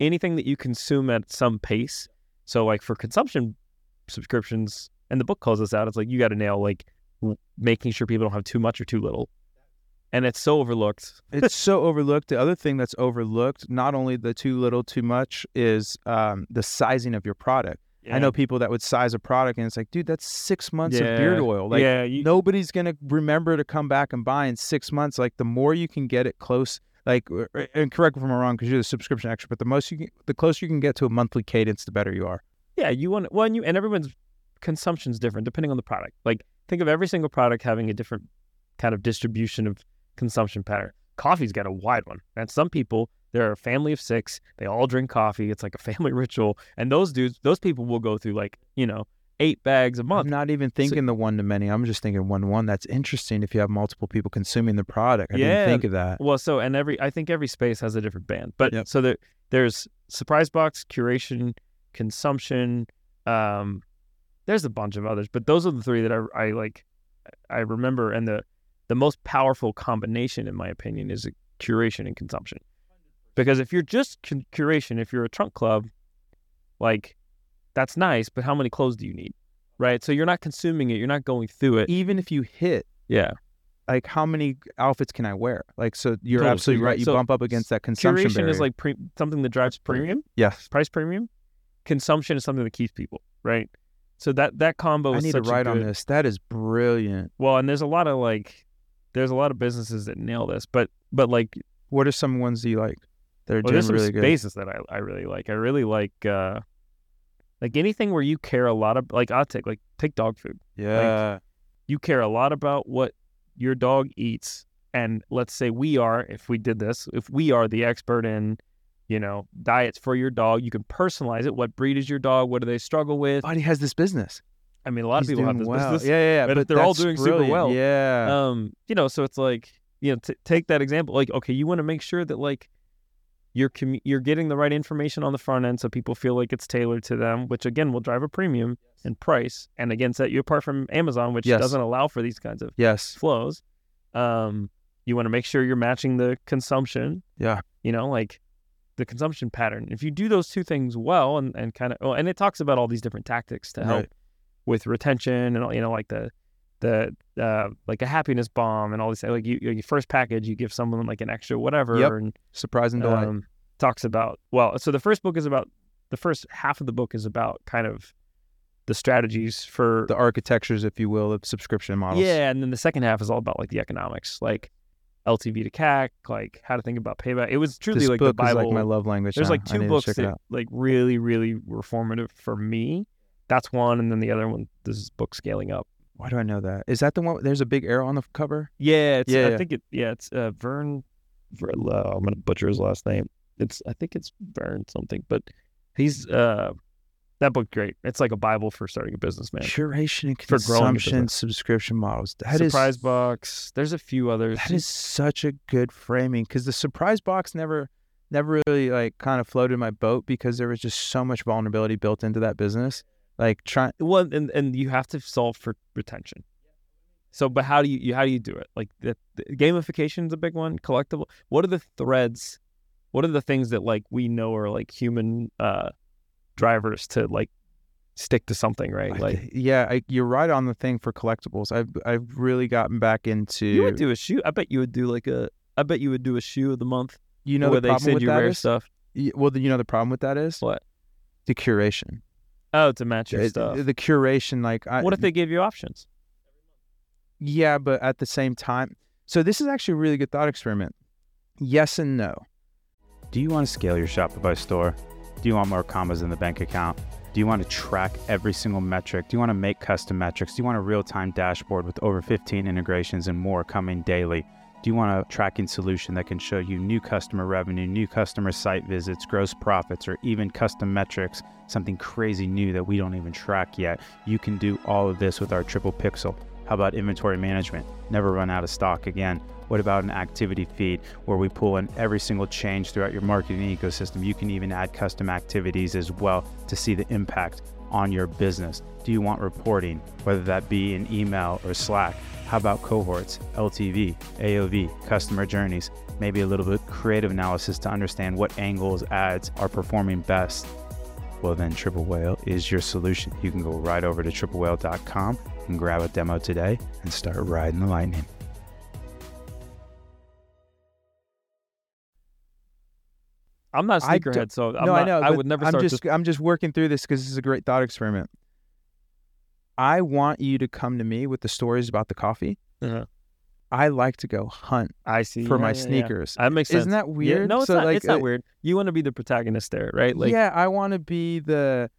anything that you consume at some pace. So like for consumption subscriptions, and the book calls this out. It's like you got to nail like making sure people don't have too much or too little. And it's so overlooked. it's so overlooked. The other thing that's overlooked, not only the too little, too much, is um, the sizing of your product. I know people that would size a product and it's like, dude, that's six months of beard oil. Like yeah, you, nobody's gonna remember to come back and buy in six months. Like the more you can get it close, like and correct me if I'm wrong because you're the subscription expert, but the most you can, the closer you can get to a monthly cadence, the better you are. yeah, you want well, and you and everyone's consumption's different depending on the product. Like think of every single product having a different kind of distribution of consumption pattern. Coffee's got a wide one, and some people they're a family of six. They all drink coffee. It's like a family ritual, and those dudes, those people will go through like you know eight bags a month. I'm not even thinking the one to many. I'm just thinking one to one. That's interesting if you have multiple people consuming the product. I Yeah. didn't think of that. Well, so and every I think every space has a different band, but Yep. so there there's surprise box, curation, consumption. Um, there's a bunch of others, but those are the three that I, I like. I remember, and the the most powerful combination, in my opinion, is curation and consumption. Because if you're just curation, if you're a trunk club, like that's nice, but how many clothes do you need, right? So you're not consuming it, you're not going through it. Even if you hit Yeah, like how many outfits can I wear? Like so you're Totally. absolutely right. You So bump up against that consumption curation barrier. is like pre- something that drives premium. yes. price premium. Consumption is something that keeps people right. So that that combo. I need to write on this. That is brilliant. Well, and there's a lot of like, there's a lot of businesses that nail this, but but like, What are some ones you like? They're well, there's some really good. spaces that I, I really like. I really like uh like anything where you care a lot of like I'll take like take dog food. Yeah. You care a lot about what your dog eats, and let's say we are, if we did this, if we are the expert in. You know, diets for your dog. You can personalize it. What breed is your dog? What do they struggle with? Buddy has this business. I mean, a lot He's of people have this well. business. Yeah, yeah, yeah. but But, they're all doing super well. Yeah. um you know so it's like you know t- take that example like okay you want to make sure that like you're commu- you're getting the right information on the front end so people feel like it's tailored to them which again will drive a premium in price and again set you apart from amazon which Yes. doesn't allow for these kinds of yes. flows um you want to make sure you're matching the consumption Yeah. you know like the consumption pattern if you do those two things well and, and kind of oh, and it talks about all these different tactics to help Right. With retention and all you know like the the uh like a happiness bomb and all these like you your first package you give someone like an extra whatever Yep. and Surprise and delight. um, talks about well so the first book is about the first half of the book is about kind of the strategies for the architectures, if you will, of subscription models. yeah and then the second half is all about like the economics like LTV to CAC like how to think about payback it was truly This like the Bible like my love language. there's now. like two books that like really really were formative for me that's one and then the other one this is book scaling up Why do I know that? Is that the one? There's a big arrow on the cover. Yeah, it's, Yeah, I yeah. think it. Yeah, it's uh, Vern. Vern uh, I'm gonna butcher his last name. It's I think it's Vern something, but he's uh that book great. It's like a bible for starting a business, man. Curation and For consumption subscription models. That is Surprise box. There's a few others. That is such a good framing because the surprise box never, never really like kind of floated my boat because there was just so much vulnerability built into that business. Like trying, well, and and you have to solve for retention. So, but how do you, you how do you do it? Like the, the gamification is a big one. Collectible. What are the threads? What are the things that like we know are like human uh drivers to like stick to something, right? Like thi- yeah, I, you're right on the thing for collectibles. I've I've really gotten back into. You would do a shoe. I bet you would do like a. I bet you would do a shoe of the month you know where the they send you rare is? stuff. Well, you know the problem with that is What? the curation. Oh, to match your It- stuff. The curation, like I, what if they gave you options? Yeah, but at the same time, so this is actually a really good thought experiment. Yes and no. Do you want to scale your Shopify store? Do you want more commas in the bank account? Do you want to track every single metric? Do you want to make custom metrics? Do you want a real time dashboard with over 15 integrations and more coming daily? Do you want a tracking solution that can show you new customer revenue, new customer site visits, gross profits, or even custom metrics, something crazy new that we don't even track yet? You can do all of this with our triple pixel. How about inventory management? Never run out of stock again. What about an activity feed where we pull in every single change throughout your marketing ecosystem? You can even add custom activities as well to see the impact on your business. Do you want reporting, whether that be in email or Slack? How about cohorts, LTV, AOV, customer journeys, maybe a little bit creative analysis to understand what angles ads are performing best? Well, then Triple Whale is your solution. You can go right over to triplewhale.com and grab a demo today and start riding the lightning. I'm not sneakerhead, so I'm no, not, I know. I would never. I'm just. I'm just working through this because this is a great thought experiment. I want you to come to me with the stories about the coffee. Uh-huh. I like to go hunt I see for yeah, my yeah, yeah. sneakers. That makes sense. Isn't that Yeah, weird? No, it's So, not. like, it's not uh, weird. You want to be the protagonist there, right? Like, yeah, I want to be the,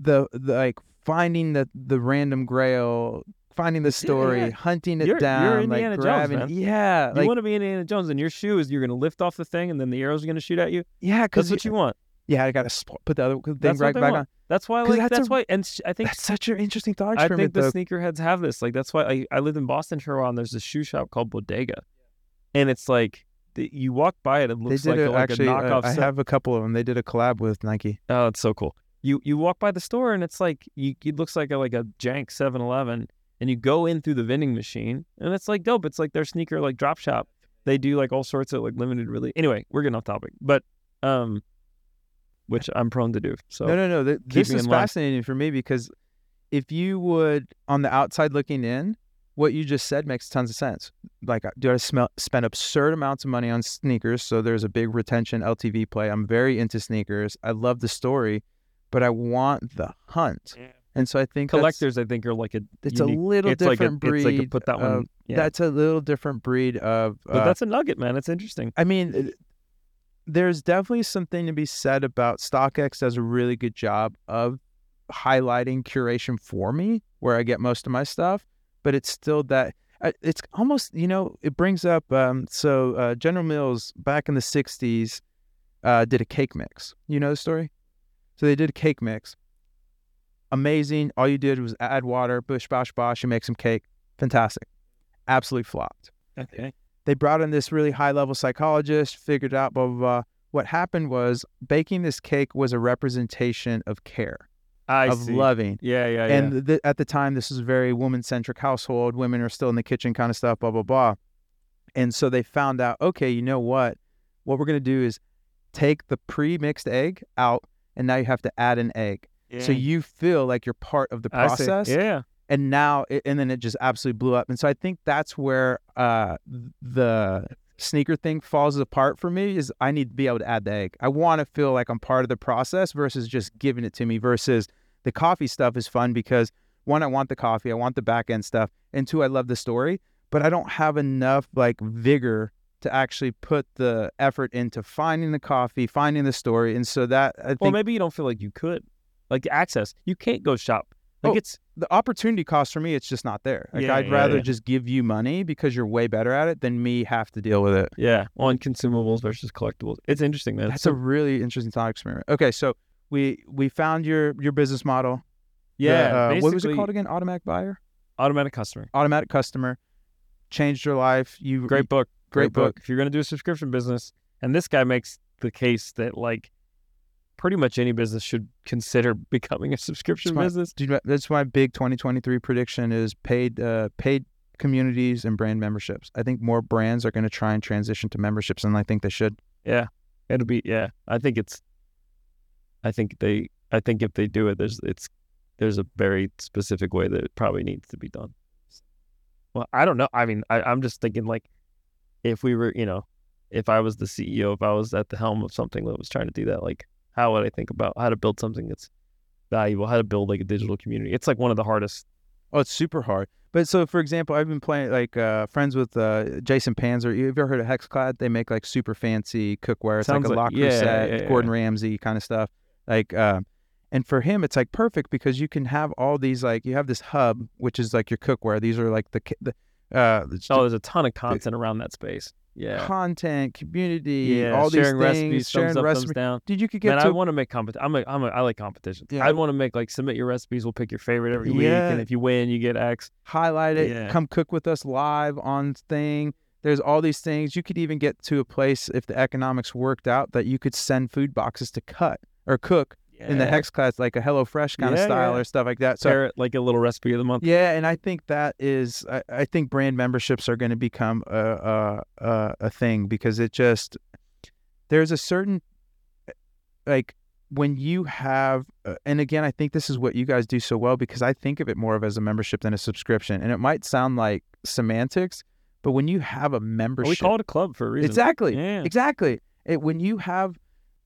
the the like finding the the random grail, finding the story, yeah. hunting it You're- you're down, Indiana like Jones, grabbing. man. Yeah, you like want to be Indiana Jones, and your shoe is you're going to lift off the thing, and then the arrows are going to shoot at you. yeah, That's because what you want. yeah, I gotta put the other thing That's right back want. on. That's why, like, that's that's, a- why, and sh- I think That's such an interesting thought experiment. I think the though. sneakerheads have this. Like that's why I, I lived in Boston for a while. and There's this shoe shop called Bodega, and it's like the, you walk by it, it looks like, a, a, like actually. a uh. I set. have a couple of them. They did a collab with Nike. Oh, it's so cool. You you walk by the store and it's like you it looks like a like a jank 7-Eleven, and you go in through the vending machine, and it's like dope. It's like their sneaker like drop shop. They do like all sorts of like limited really. Anyway, we're getting off topic, but um, which I'm prone to do. So no, no, no. th- keep this is in line. fascinating for me because if you would, on the outside looking in, what you just said makes tons of sense. Like, do I smell, spend absurd amounts of money on sneakers? So there's a big retention LTV play. I'm very into sneakers. I love the story, but I want the hunt. Yeah. And so I think collectors, I think, are like a It's unique- a little it's like a, different breed. It's like a put that one. of- yeah. That's a little different breed of. but uh, that's a nugget, man. It's interesting. I mean, it- there's definitely something to be said about StockX does a really good job of highlighting curation for me where I get most of my stuff, but it's still that it's almost, you know, it brings up um so uh General Mills back in the 60s uh did a cake mix. You know the story? So they did a cake mix. Amazing. All you did was add water, bush bosh bosh, you make some cake. Fantastic. Absolutely flopped Okay. They brought in this really high level psychologist, figured out blah, blah, blah. What happened was baking this cake was a representation of care, I of see. loving. Yeah, yeah, yeah. and th- at the time, this was a very woman centric household. Women are still in the kitchen kind of stuff, blah, blah, blah. And so they found out, okay, you know what? What we're going to do is take the pre mixed egg out, and now you have to add an egg. So you feel like you're part of the process Yeah. And now it, and then it just absolutely blew up and so i think that's where uh the sneaker thing falls apart for me is i need to be able to add the egg i want to feel like i'm part of the process versus just giving it to me versus the coffee stuff is fun because one i want the coffee i want the back end stuff and two i love the story but i don't have enough like vigor to actually put the effort into finding the coffee finding the story and so that i think Well, maybe you don't feel like you could, like access. You can't go shop. Like Oh, it's the opportunity cost for me, it's just not there. Like Yeah, I'd yeah, rather yeah. just give you money because you're way better at it than me have to deal with it. yeah on consumables versus collectibles. It's interesting, man. That's a really interesting thought experiment. Okay, so we we found your your business model. The, yeah. uh, what was it called again? Automatic buyer, Automatic customer. automatic customer, changed your life. You Great book. Great book. If you're gonna do a subscription business, and this guy makes the case that like pretty much any business should consider becoming a subscription Smart. business. That's my big 2023 prediction is paid uh, paid communities and brand memberships. I think more brands are going to try and transition to memberships, and I think they should. Yeah, it'll be. Yeah, I think it's. I think they. I think if they do it, there's it's there's a very specific way that it probably needs to be done. Well, I don't know. I mean, I, I'm just thinking like, if we were, you know, if I was the CEO, if I was at the helm of something that was trying to do that, like, how would I think about how to build something that's valuable, how to build like a digital community? It's like one of the hardest. Oh, it's super hard. But so, for example, I've been playing like uh, friends with uh, Jason Panzer. You've ever heard of Hexclad? They make like super fancy cookware. It's Sounds like a like- La yeah, Creuset, yeah, yeah. Gordon Ramsay kind of stuff. Like, uh, and for him, it's like perfect because you can have all these like you have this hub, which is like your cookware. These are like the the uh, Oh, there's a ton of content around that space. Yeah. content, community, Yeah. all sharing these things, recipes, sharing thumbs up, recipes. thumbs down. Dude, you could get Man, to I want to make competition. I'm a, I'm a, I like competitions. Yeah. I'd want to make like submit your recipes. We'll pick your favorite every week, and if you win, you get X. highlight it, Yeah. come cook with us live on thing. There's all these things. You could even get to a place if the economics worked out that you could send food boxes to cut or cook in the HexClad, like a Hello Fresh kind Yeah, of style yeah. or stuff like that. So Pair it like a little recipe of the month. yeah, and I think that is, I, I think brand memberships are going to become a, a a a thing because it just there's a certain like when you have, uh, and again, I think this is what you guys do so well because I think of it more of as a membership than a subscription, and it might sound like semantics, but when you have a membership, Well, we call it a club for a reason. exactly, Yeah. exactly, it, when you have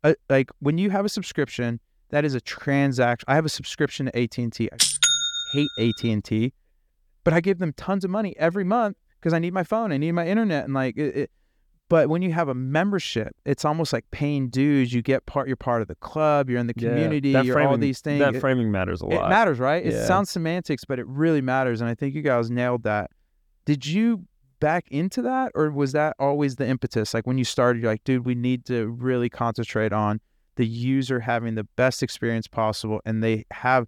uh, like when you have a subscription, that is a transaction. I have a subscription to AT and T. I hate AT and T, but I give them tons of money every month because I need my phone, I need my internet, and like it, it. But when you have a membership, it's almost like paying dues. You get part. You're part of the club. You're in the community. that you're all framing- these things. That It- framing matters a lot. it matters, right? It sounds semantics, but it really matters. And I think you guys nailed that. Did you back into that, or was that always the impetus? Like when you started, you're like, dude, we need to really concentrate on the user having the best experience possible, and they have,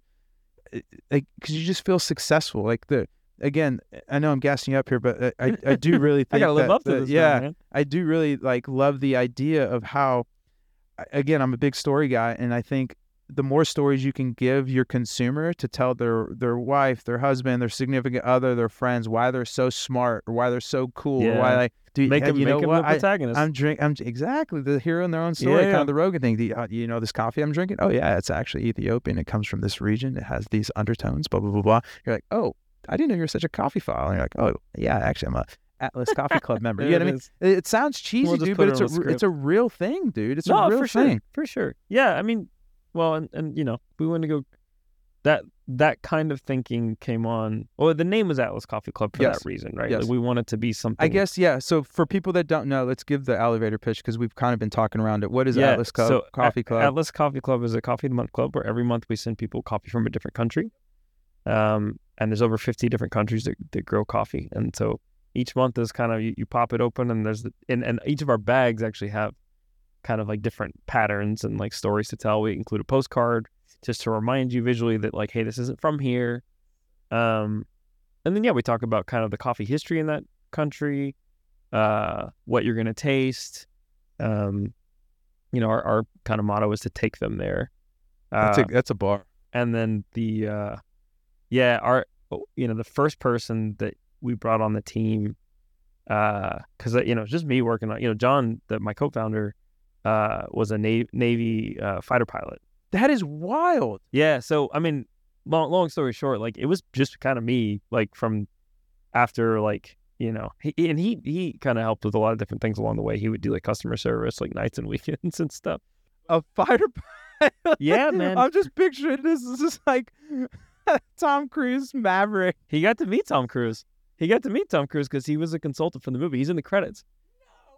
eh, like, because you just feel successful. Like the again, I know I'm gassing you up here, but uh, I I do really think I gotta live that up to the- this. yeah. I do really like love the idea of how again I'm a big story guy and I think the more stories you can give your consumer to tell their their wife, their husband, their significant other, their friends why they're so smart or why they're so cool or why like do Make him, you make know him what the protagonist. I'm drink I'm exactly the hero in their own story kind Yeah. of the Rogan thing the uh, you know this coffee I'm drinking oh yeah it's actually Ethiopian it comes from this region it has these undertones blah blah blah blah you're like oh I didn't know you were such a coffee file and you're like oh yeah actually I'm a Atlas Coffee Club member you know what I mean it, it sounds cheesy, just dude, but it it's a a it's a real thing, dude. It's a real for thing. sure, for sure. Yeah, I mean, well, and and you know, we want to go. That that kind of thinking came on. Well, the name was Atlas Coffee Club for Yes. that reason, right? Yes. Like we wanted to be something. I guess yeah. So for people that don't know, let's give the elevator pitch because we've kind of been talking around it. What is yeah, Atlas Co- so Coffee Club? Atlas Coffee Club is a coffee of the month club where every month we send people coffee from a different country. Um, and there's over 50 different countries that, that grow coffee, and so each month is kind of you, you pop it open and there's the, and and each of our bags actually have kind of like different patterns and like stories to tell. We include a postcard just to remind you visually that like, hey, this isn't from here. Um, and then yeah, we talk about kind of the coffee history in that country, uh, what you're gonna taste. Um, you know, our, our kind of motto is to take them there. Uh, that's, a, that's a bar. and then the uh, yeah, our you know the first person that we brought on the team, because you know it's just me working on you know John, the, my co-founder, uh, was a Navy, Navy uh, fighter pilot. That is wild. Yeah. So I mean, long long story short, like it was just kind of me, like from after like you know, he, and he he kind of helped with a lot of different things along the way. He would do like customer service, like nights and weekends and stuff. A fighter pilot. Yeah, man. I'm just picturing this. This is like Tom Cruise Maverick. He got to meet Tom Cruise. He got to meet Tom Cruise because he was a consultant for the movie. He's in the credits.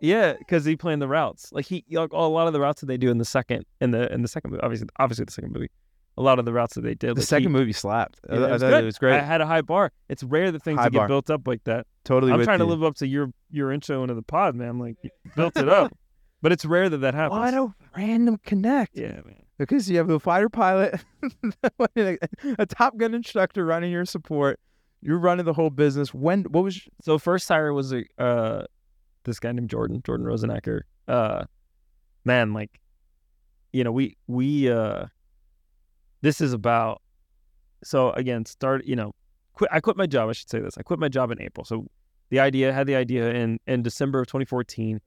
Yeah, because he planned the routes. Like he, like, a lot of the routes that they do in the second, in the in the second movie, obviously, obviously the second movie, a lot of the routes that they did. The like, second he, movie slapped. Yeah, I it was it was great. I had a high bar. It's rare that things High that bar. get built up like that. totally I'm trying to live up to your your intro into the pod, man. Like you built it up, but it's rare that that happens. What a random connect. Yeah, man. Because you have a fighter pilot, a Top Gun instructor running your support. You're running the whole business. When? What was? So first hire was a uh, this guy named Jordan, Jordan Rosenacker. Uh, man, like, you know, we we uh, this is about. So again, start. You know, quit. I quit my job. I should say this. I quit my job in April. So the idea had the idea in in December of 2014.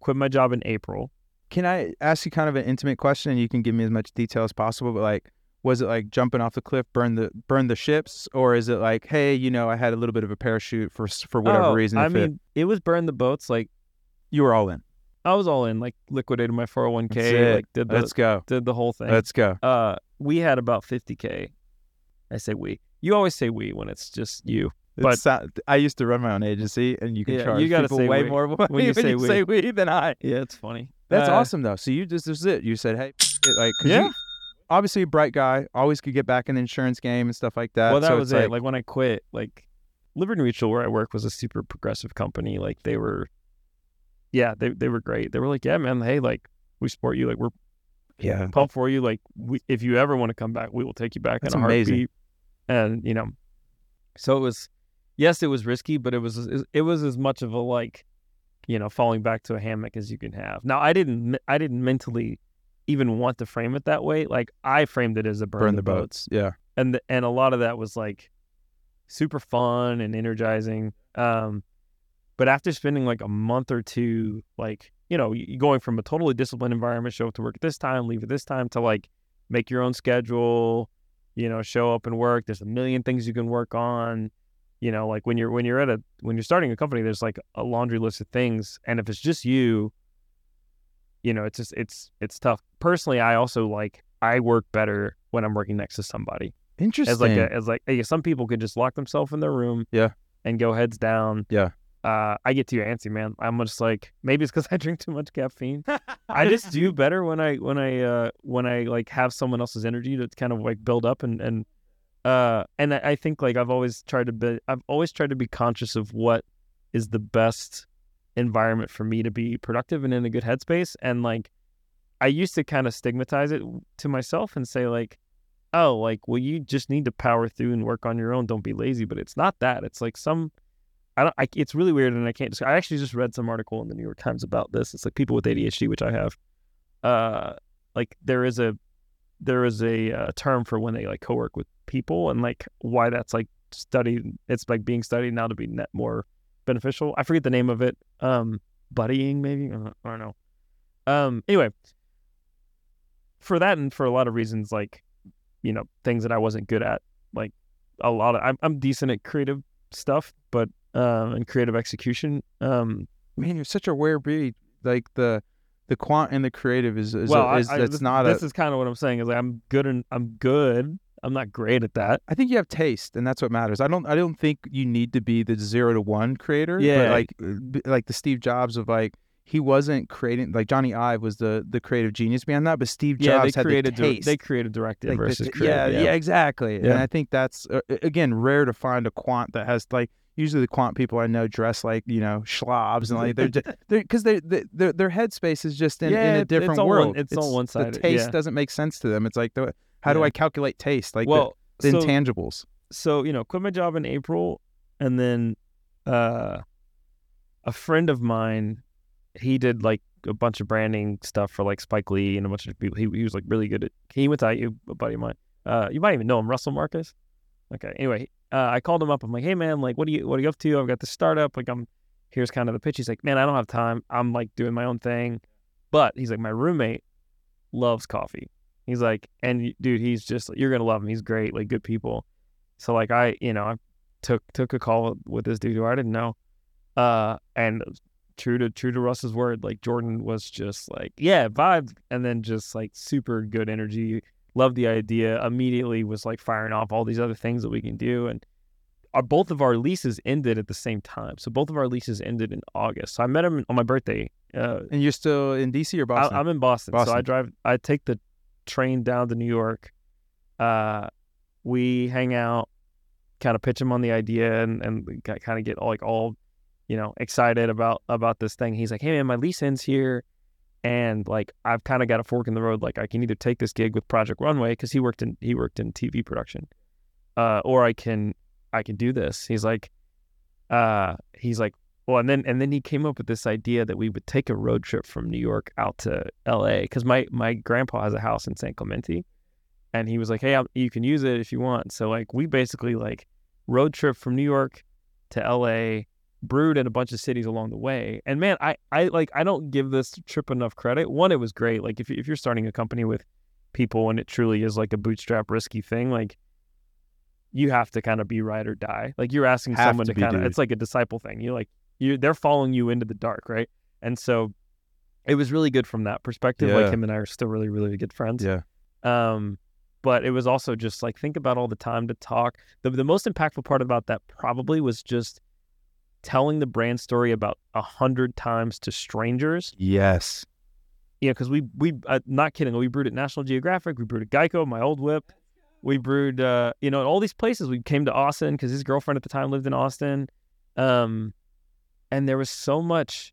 Quit my job in April. Can I ask you kind of an intimate question, and you can give me as much detail as possible? But like, was it like jumping off the cliff, burn the burn the ships, or is it like, hey, you know, I had a little bit of a parachute for for whatever Oh, reason? I if it- mean, it was burn the boats. Like you were all in. I was all in. Like liquidated my 401k. That's it. Like did the Let's go. did the whole thing. Let's go. Uh, we had about 50k. I say we. You always say we when it's just you. But- It's I used to run my own agency, and you can Yeah, charge you gotta people say way we. more When you say we. we than I. Yeah, it's funny. That's Uh, awesome though. So you just this is it. You said, hey, like, 'cause Yeah. you- obviously a bright guy, always could get back in the insurance game and stuff like that. Well, that so was it. Like, when I quit, like Liberty Mutual, where I work, was a super progressive company. Like they were, yeah, they they were great. They were like, yeah, man, hey, like we support you. Like we're yeah, pumped for you. Like we, if you ever want to come back, we will take you back That's in a amazing. heartbeat. And you know, so it was, yes, it was risky, but it was it was as much of a like, you know, falling back to a hammock as you can have. Now, I didn't I didn't mentally even want to frame it that way. Like I framed it as a burn, burn the the boats. Yeah, and the, and a lot of that was like super fun and energizing. Um, but after spending like a month or two, like you know, going from a totally disciplined environment, show up to work at this time, leave at this time, to like make your own schedule, you know, show up and work. There's a million things you can work on. You know, like when you're when you're at a when you're starting a company, there's like a laundry list of things, and if it's just you, you know, it's just it's it's tough. Personally, I also like I work better when I'm working next to somebody. Interesting. As like a, as like hey, some people could just lock themselves in their room, Yeah. and go heads down. Yeah. Uh, I get too antsy, man. I'm just like maybe it's because I drink too much caffeine. I just do better when I when I uh when I like have someone else's energy to kind of like build up and and uh and I, I think like I've always tried to be I've always tried to be conscious of what is the best environment for me to be productive and in a good headspace. And like I used to kind of stigmatize it to myself and say like oh like well you just need to power through and work on your own. Don't be lazy. But it's not that. It's like some I don't I, it's really weird and I can't I actually just read some article in the New York Times about this. It's like people with ADHD which I have. Uh like there is a there is a uh, term for when they like co-work with people and like why that's like studied it's like being studied now to be net more beneficial i forget the name of it um buddying maybe i don't know um anyway for that and for a lot of reasons like you know things that i wasn't good at like a lot of i'm, I'm decent at creative stuff but um and creative execution um Man, you're such a rare breed. Like the the quant and the creative is is, well a, is I, I, that's this, not this a. is kind of what i'm saying is like i'm good and i'm good i'm not great at that I think you have taste, and that's what matters. I don't. I don't think you need to be the zero to one creator. Yeah. But like, like the Steve Jobs of like, he wasn't creating. Like Jony Ive was the the creative genius behind that, but Steve yeah Jobs they had created the taste. they created directed Like versus the- creative yeah, yeah, exactly. And I think that's uh, again rare to find a quant that has like. Usually, the quant people I know dress like you know schlobs and like they're they're because they their their headspace is just in, Yeah, in a it's- it's different one- world. it's all one-sided, The taste yeah. doesn't make sense to them. It's like the, how do I calculate taste? Like well the, the so, intangibles. so you know quit my job in april and then uh a friend of mine he did like a bunch of branding stuff for like spike lee and a bunch of people. He, he was like really good at he went to IU, a buddy of mine. Uh you might even know him russell marcus. Okay anyway uh, i called him up. I'm like hey man like what are you what are you up to? I've got this startup. Like i'm here's kind of the pitch. He's like man i don't have time. I'm like doing my own thing. But he's like my roommate loves coffee he's like and dude he's just you're gonna love him he's great like good people so like I, you know, I took took a call with this dude who I didn't know, uh, and true to true to Russ's word, like Jordan was just like, yeah, vibe, and then just like super good energy. Loved the idea. Immediately was like firing off all these other things that we can do, and our both of our leases ended at the same time. So both of our leases ended in August. So I met him on my birthday. Uh, And you're still in DC or Boston? I'm in Boston, so I drive. I take the train down to New York. Uh, we hang out, kind of pitch him on the idea, and and kind of get like all, you know, excited about about this thing. He's like, "Hey man, my lease ends here, and like I've kind of got a fork in the road. Like I can either take this gig with Project Runway because he worked in he worked in TV production, uh, or I can I can do this." He's like, uh, he's like, well, and then and then he came up with this idea that we would take a road trip from New York out to L.A. because my my grandpa has a house in San Clemente, and he was like, "Hey, i you can use it if you want." So like we basically like road trip from New York to L.A. Brewed in a bunch of cities along the way, and man, I I like I don't give this trip enough credit. One, it was great. Like if you- if you're starting a company with people and it truly is like a bootstrap risky thing, like you have to kind of be ride or die. Like you're asking Have someone to to, kind of it's like a disciple thing. You like you they're following you into the dark, right? And so it was really good from that perspective. Yeah. Like him and I are still really, really good friends. yeah. Um, but it was also just like think about all the time to talk. The the most impactful part about that probably was just telling the brand story about a hundred times to strangers. Yes. Yeah, because we we uh, not kidding. We brewed at National Geographic. We brewed at Geico, my old whip. We brewed, uh, you know, all these places. We came to Austin because his girlfriend at the time lived in Austin, um, and there was so much.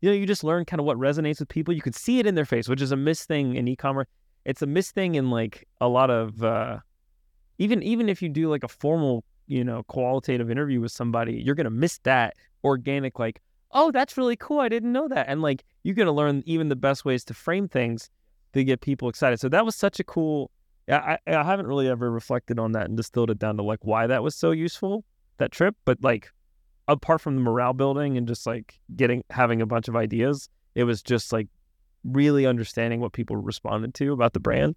You know, you just learn kind of what resonates with people. You could see it in their face, which is a miss thing in e-commerce. It's a miss thing in like a lot of uh, even even if you do like a formal, you know, qualitative interview with somebody, you're gonna miss that organic like oh, that's really cool. I didn't know that. And like, you're to learn even the best ways to frame things to get people excited. So that was such a cool, I I haven't really ever reflected on that and distilled it down to like why that was so useful, that trip. But like, apart from the morale building and just like getting, having a bunch of ideas, it was just like really understanding what people responded to about the brand.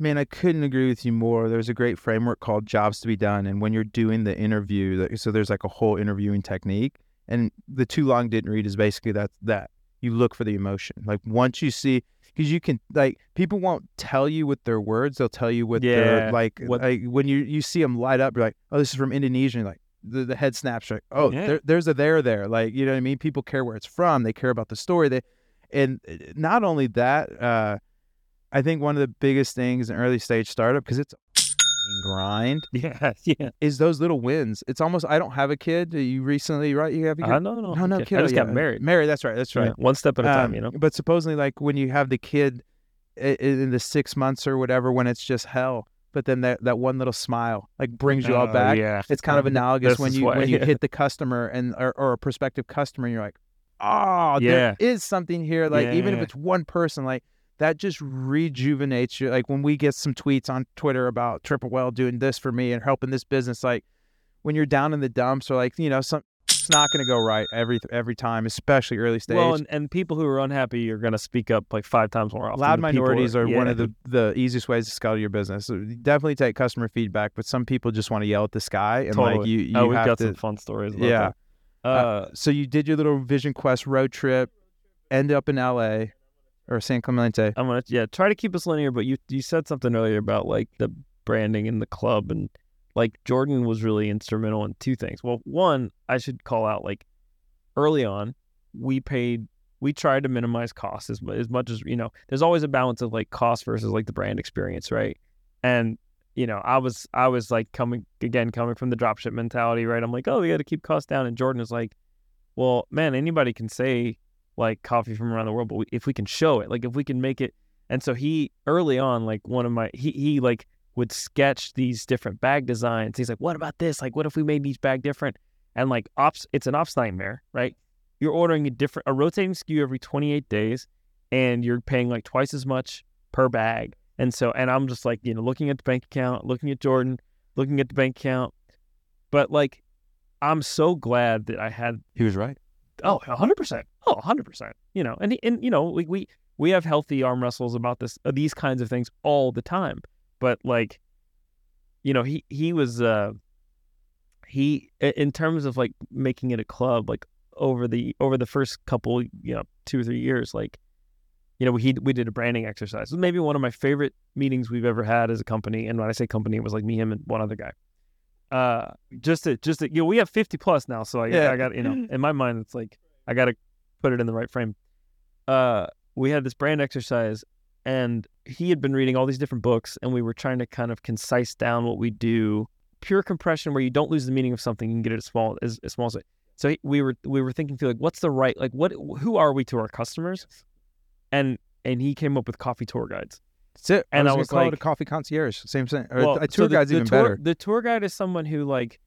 Man, I couldn't agree with you more. There's a great framework called Jobs to Be Done, and when you're doing the interview, so there's like a whole interviewing technique, and the too long didn't read is basically that that you look for the emotion. Like once you see, because you can like people won't tell you with their words; they'll tell you with Yeah, their like, what- like when you you see them light up. You're like, oh, this is from Indonesia. And you're like the, the head snaps. Like, oh, Yeah. there, there's a there there. Like you know what I mean? People care where it's from. They care about the story. They and uh, not only that, uh, I think one of the biggest things in early stage startup because it's grind Yeah, yeah. is those little wins. It's almost I don't have a kid. You recently right? You have a kid? I know, no, no, no okay. kid. I just got married. Married. That's right. That's right. Yeah, one step at a time, Um, you know. But supposedly, like when you have the kid i- in the six months or whatever, when it's just hell, but then that that one little smile like brings you all Oh, back. Yeah, It's kind of Um, analogous this when you when you yeah. hit the customer and or, or a prospective customer, and you're like, oh, there Yeah. is something here. Like Yeah, even if it's one person, like that just rejuvenates you. Like when we get some tweets on Twitter about Triple Whale doing this for me and helping this business, like when you're down in the dumps or like you know some. It's not going to go right every every time, especially early stage. Well, and, and people who are unhappy are going to speak up like five times more often. Loud minorities are one yeah. of the, the easiest ways to scale your business. So definitely take customer feedback, but some people just want to yell at the sky and like you, you oh, we've got to. some fun stories. About yeah. that. Uh, so you did your little Vision Quest road trip, end up in L.A. or San Clemente. I'm gonna yeah try to keep us linear, but you you said something earlier about like the branding in the club and like Jordan was really instrumental in two things. Well, one I should call out like early on we paid we tried to minimize costs as as much as you know. There's always a balance of like cost versus like the brand experience, right? And you know, I was I was like coming again coming from the dropship mentality, right? I'm like, oh, we got to keep costs down, and Jordan is like, well, man, anybody can say like coffee from around the world, but we, if we can show it, like if we can make it, and so he early on, like one of my he he like would sketch these different bag designs. He's like, what about this? Like, what if we made each bag different? And like ops, it's an ops nightmare, right? You're ordering a different a rotating SKU every 28 days, and you're paying like twice as much per bag. And so, and I'm just like, you know, looking at the bank account, looking at Jordan, looking at the bank account, but like, I'm so glad that I had He was right. Oh, hundred percent. Oh, hundred percent. You know, and and you know, we we we have healthy arm wrestles about this uh, these kinds of things all the time. But like, you know, he he was uh he in terms of like making it a club, like over the over the first couple, you know, two or three years, like, you know, we we did a branding exercise. It was maybe one of my favorite meetings we've ever had as a company. And when I say company, it was like me, him, and one other guy. Uh, just to just to, you know, we have fifty plus now, so I Yeah. I got you know, in my mind, it's like I got to put it in the right frame. Uh, we had this brand exercise, and he had been reading all these different books, and we were trying to kind of concise down what we do. Pure compression, where you don't lose the meaning of something, you can get it as small as, as small as it. So he- we were we were thinking through like, what's the right like what who are we to our customers, and and he came up with coffee tour guides. That's it. And I I was, was gonna call it a coffee concierge. Same thing. Or Well, a so tour the- guide's the even tour- better. The tour guide is someone who like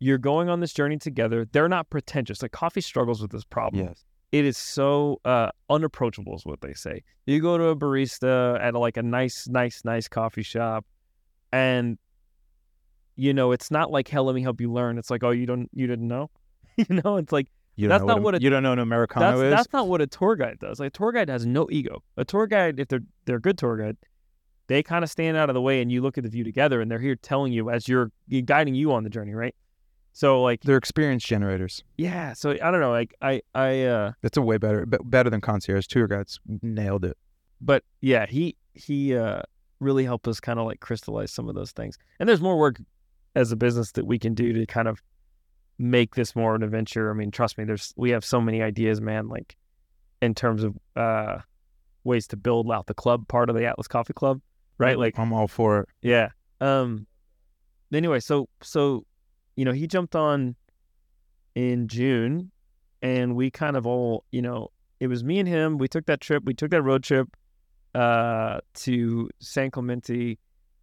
you're going on this journey together. They're not pretentious. Like coffee struggles with this problem. Yes. It is so uh, unapproachable, is what they say. You go to a barista at like a nice, nice, nice coffee shop, and you know it's not like, "Hell, let me help you learn." It's like, "Oh, you don't, you didn't know," you know. It's like You That's not what, a, a- you don't know an Americano that's is. that's not what a tour guide does. Like a tour guide has no ego. A tour guide, if they're they're a good tour guide, they kind of stand out of the way and you look at the view together, and they're here telling you as you're guiding you on the journey, right? So like They're experience generators. yeah, so I don't know, like I I uh That's a way better, be- better than concierge. Tour guides nailed it. but yeah, he he uh really helped us kind of like crystallize some of those things. And there's more work as a business that we can do to kind of make this more an adventure. I mean, trust me, there's we have so many ideas, man, like in terms of uh ways to build out the club part of the Atlas Coffee Club, right? Like I'm all for it. yeah. Um anyway, so so you know, he jumped on in June and we kind of all, you know, it was me and him. We took that trip. We took that road trip uh to San Clemente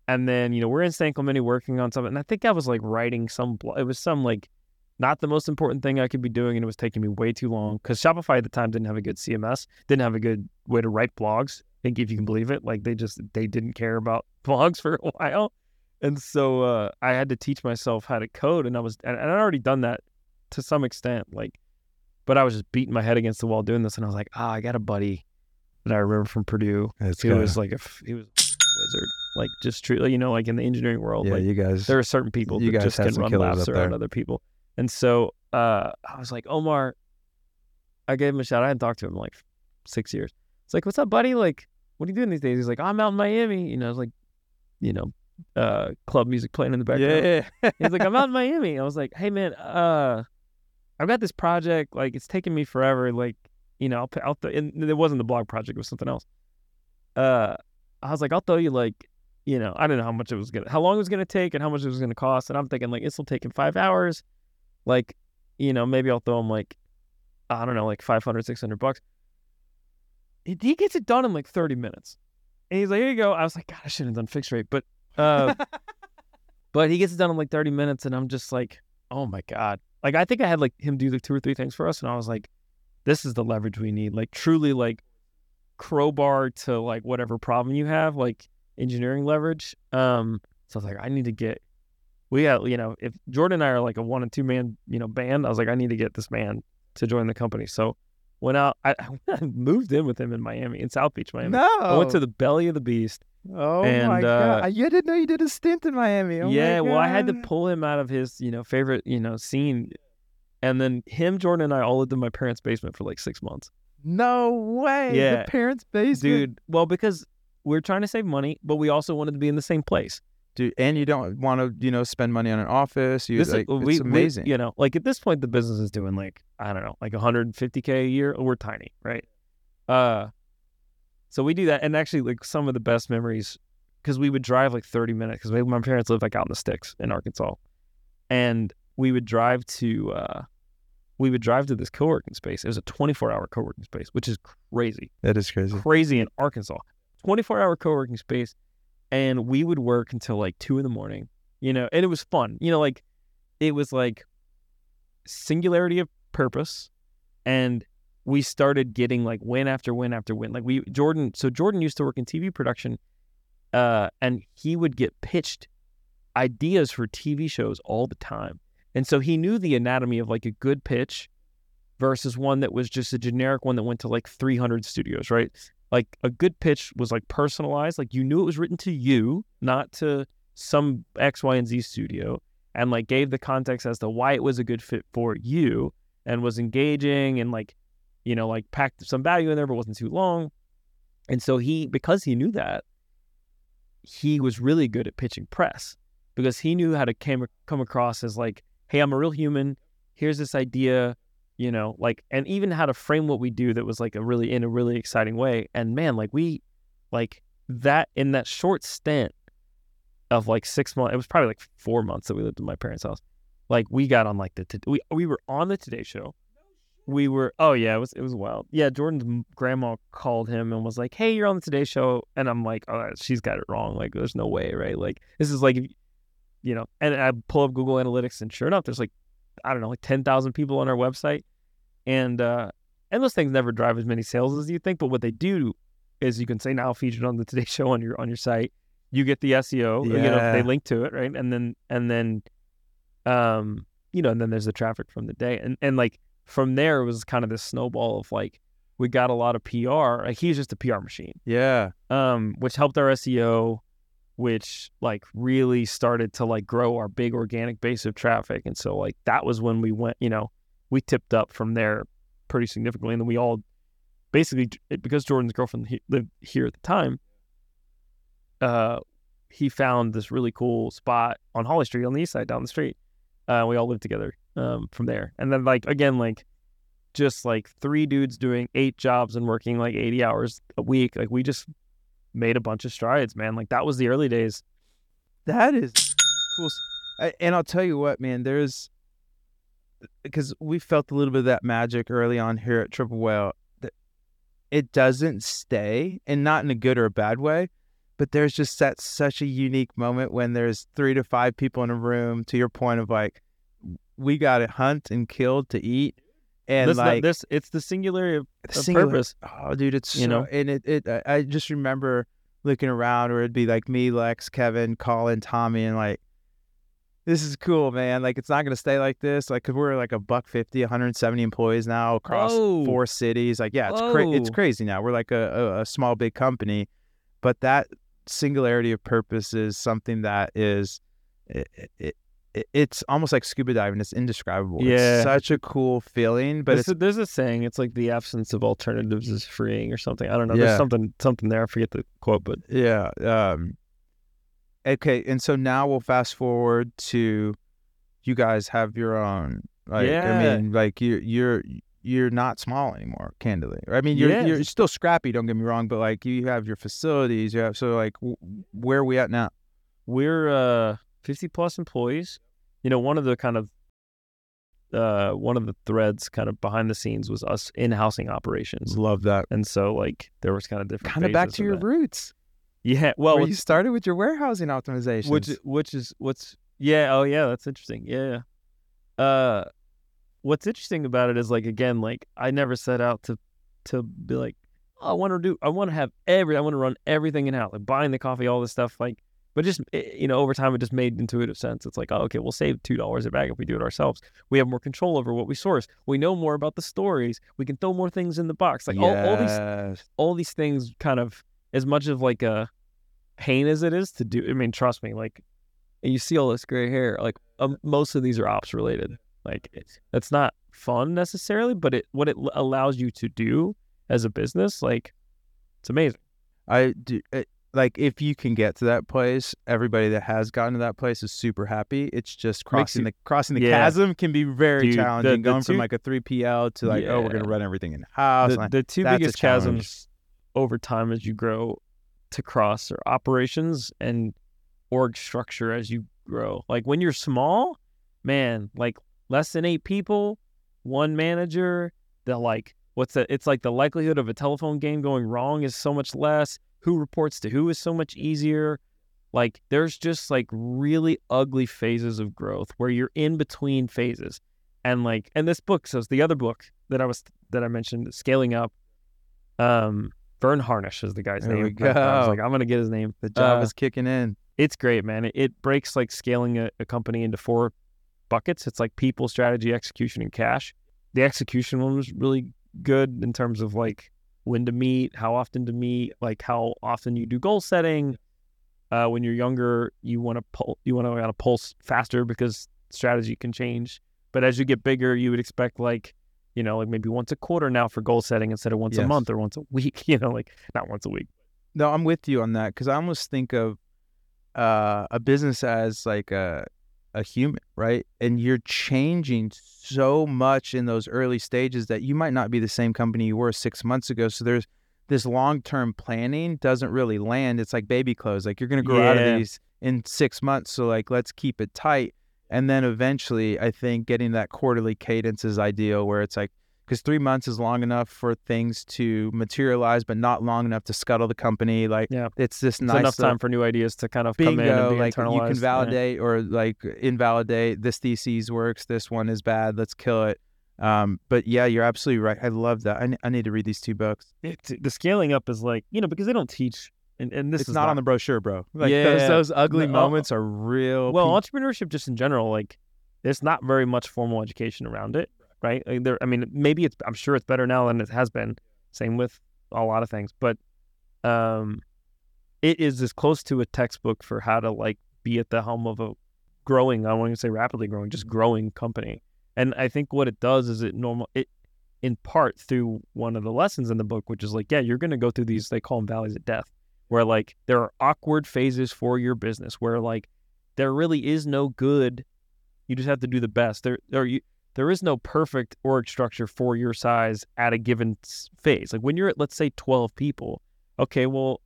and then, you know, we're in San Clemente working on something. And I think I was like writing some it was some like not the most important thing I could be doing and it was taking me way too long cuz Shopify at the time didn't have a good CMS, didn't have a good way to write blogs. I think if you can believe it, like they just they didn't care about blogs for a while. And so uh, I had to teach myself how to code, and I was, and I'd already done that to some extent, like, but I was just beating my head against the wall doing this, and I was like, ah, I got a buddy that I remember from Purdue It's who good. was like a, he was a wizard, like just truly, you know, like in the engineering world, yeah, like you guys. there are certain people you that guys just can run laps around other people, and so uh, I was like, Omar, I gave him a shout. I hadn't talked to him in like six years. It's like, what's up, buddy? Like, what are you doing these days? He's like, I'm out in Miami. You know, it's like, you know, uh, club music playing in the background. Yeah. He's like, I'm out in Miami. I was like, hey man, uh, I've got this project. Like, it's taking me forever. Like, you know, I'll, I'll th- and it wasn't the blog project. It was something else. Uh, I was like, I'll throw you like, you know, I don't know how much it was gonna, how long it was gonna take, and how much it was gonna cost. And I'm thinking like, this will take him five hours. Like, you know, maybe I'll throw him like, I don't know, like 500, 600 bucks. He, he gets it done in like 30 minutes. And he's like, here you go. I was like, God, I shouldn't have done fixed rate, but, uh, but he gets it done in like 30 minutes, and I'm just like, oh my God. Like, I think I had like him do like two or three things for us, and I was like, this is the leverage we need. Like, truly, like, crowbar to like whatever problem you have, like engineering leverage. Um, so I was like, I need to get, we got, you know, if Jordan and I are like a one and two man, you know, band, I was like, I need to get this man to join the company. So went out, I, I moved in with him in Miami, in South Beach, Miami. no. I went to the belly of the beast. Oh and, my god! uh, you didn't know you did a stint in Miami. Oh my yeah, well, I had to pull him out of his, you know, favorite, you know, scene. And then him, Jordan, and I all lived in my parents' basement for like six months. No way. Yeah. The parents' basement, Dude, well, because we are trying to save money, but we also wanted to be in the same place. And you don't want to, you know, spend money on an office. You This is- we, it's we- amazing. you know, like at this point, the business is doing like I don't know, like 150k a year. We're tiny, right? Uh, so we do that, and actually, like some of the best memories, because we would drive like 30 minutes, because my parents lived like out in the sticks in Arkansas, and we would drive to, uh, we would drive to this co-working space. It was a 24-hour co-working space, which is crazy that is crazy. crazy in Arkansas. 24 hour co working space. And we would work until like two in the morning, you know, and it was fun. You know, like it was like singularity of purpose. And we started getting like win after win after win. Like we, Jordan, so Jordan used to work in TV production, uh, and he would get pitched ideas for TV shows all the time. And so he knew the anatomy of like a good pitch versus one that was just a generic one that went to like 300 studios, right? Like a good pitch was like personalized, like you knew it was written to you, not to some X, Y, and Z studio, and like gave the context as to why it was a good fit for you and was engaging and like, you know, like packed some value in there, but wasn't too long. And so he, because he knew that, he was really good at pitching press because he knew how to came, come across as like, hey, I'm a real human. Here's this idea you know like and even how to frame what we do that was like a really in a really exciting way and man like we like that in that short stint of like six months it was probably like four months that we lived in my parents house like we got on like the we we were on the today show. We were oh yeah it was it was wild. Yeah jordan's grandma called him and was like hey you're on the today show and i'm like oh she's got it wrong like there's no way right? Like this is like you know and i pull up google analytics and sure enough there's like I don't know, like 10,000 people on our website. And uh, and those things never drive as many sales as you think, but what they do is you can say now featured on the Today Show on your on your site. You get the SEO, you know, Yeah. they link to it, right? And then and then um, you know, and then there's the traffic from the day. And and like from there it was kind of this snowball of like we got a lot of PR. Like he's just a PR machine Yeah. um, which helped our SEO, which like really started to like grow our big organic base of traffic. And so like that was when we went, you know, we tipped up from there pretty significantly. And then we all basically because Jordan's girlfriend he, lived here at the time, uh, he found this really cool spot on Holly Street on the east side down the street. Uh, we all lived together um, from there. And then like again like just like three dudes doing eight jobs and working like 80 hours a week. Like we just made a bunch of strides, man. Like that was the early days. That is cool. And I'll tell you what, man, there's because we felt a little bit of that magic early on here at Triple Whale. It doesn't stay, and not in a good or a bad way, but there's just that such a unique moment when there's three to five people in a room. To your point of like, we got to hunt and kill to eat, and this, like this, it's the singularity of, the singular- purpose. Oh, dude, it's You so, know? and it, it I- just remember looking around where it'd be like me, Lex, Kevin, Colin, Tommy, and like, this is cool, man. Like, it's not gonna stay like this. Like, cause we're like a buck fifty, 170 employees now across Whoa. four cities. Like, yeah, it's cra- it's crazy now. We're like a, a, a small, big company, but that singularity of purpose is something that is, it, it, it- it's almost like scuba diving. It's indescribable. Yeah. It's such a cool feeling, but there's, a, there's a saying. It's like the absence of alternatives is freeing, or something. I don't know. Yeah. There's something something there. I forget the quote, but yeah. Um, okay, and so now we'll fast forward to you guys have your own. Like, Yeah. I mean, like you you're you're not small anymore. Candidly, I mean, you're Yeah. you're still scrappy. Don't get me wrong, but like you have your facilities. You have so like w- where are we at now? we're uh 50 plus employees. You know, one of the kind of uh one of the threads kind of behind the scenes was us in housing operations. Love that. And so like there was kind of different Kind of back to of your that. roots. Yeah. Well, you started with your warehousing optimization. which which is what's yeah oh yeah that's interesting yeah yeah. uh what's interesting about it is like again like i never set out to to be like oh, i want to do i want to have every i want to run everything in house like buying the coffee all this stuff like but just eh, you know over time it just made intuitive sense. It's like oh, okay we'll save two dollars a bag if we do it ourselves. We have more control over what we source. We know more about the stories. We can throw more things in the box. Like all, all these all these things kind of as much of like a pain as it is to do i mean trust me like and you see all this gray hair like um, most of these are ops related. Like it's that's not fun necessarily but it what it allows you to do as a business like it's amazing. I do. It, like if you can get to that place, everybody that has gotten to that place is super happy. It's just crossing you- the crossing the Yeah. chasm can be very Dude, challenging. the going from like a three PL to like, oh, we're gonna run everything in house. the, the two that's biggest chasms over time as you grow to cross are operations and org structure as you grow. Like when you're small, man, like less than eight people, one manager, the like what's that? It's like the likelihood of a telephone game going wrong is so much less. Who reports to who is so much easier. Like there's just like really ugly phases of growth where you're in between phases. And like and this book says the other book that I was that I mentioned, Scaling Up, um, Verne Harnish is the guy's There name. I- I was like, I'm gonna get his name. the job uh, is kicking in. It's great, man. It, it breaks like scaling a, a company into four buckets. It's like people, strategy, execution, and cash. The execution one was really good in terms of like when to meet, how often to meet, like how often you do goal setting. Uh, when you're younger, you want to pull, you want to kind of pulse faster because strategy can change. But as you get bigger, you would expect like, you know, like maybe once a quarter now for goal setting instead of once a month or once a week. You know, like not once a week. No, I'm with you on that because I almost think of uh, a business as like a a human, right? And you're changing so much in those early stages that you might not be the same company you were six months ago. So there's this long term planning doesn't really land. It's like baby clothes. Like you're gonna grow out of these in six months. So like let's keep it tight. And then eventually, I think getting that quarterly cadence is ideal, where it's like because three months is long enough for things to materialize, but not long enough to scuttle the company. Like, Yeah. it's this It's nice enough time for new ideas to kind of come in and be Like, you can validate or like invalidate. This thesis works. This one is bad. Let's kill it. Um, but yeah, you're absolutely right. I love that. I, I need to read these two books. It's, the scaling up is like you know because they don't teach and, and this it's is not, on the brochure, bro. Like Yeah. those, those ugly No, moments are real. well pe- entrepreneurship just in general like there's not very much formal education around it right? There i mean maybe it's i'm sure it's better now than it has been. Same with a lot of things but um it is as close to a textbook for how to like be at the helm of a growing i won't even say rapidly growing just growing company. And i think what it does is it normal it in part through one of the lessons in the book which is like yeah you're going to go through these they call them valleys of death where like there are awkward phases for your business where like there really is no good. You just have to do the best. There there you there is no perfect org structure for your size at a given phase. Like when you're at let's say 12 people okay well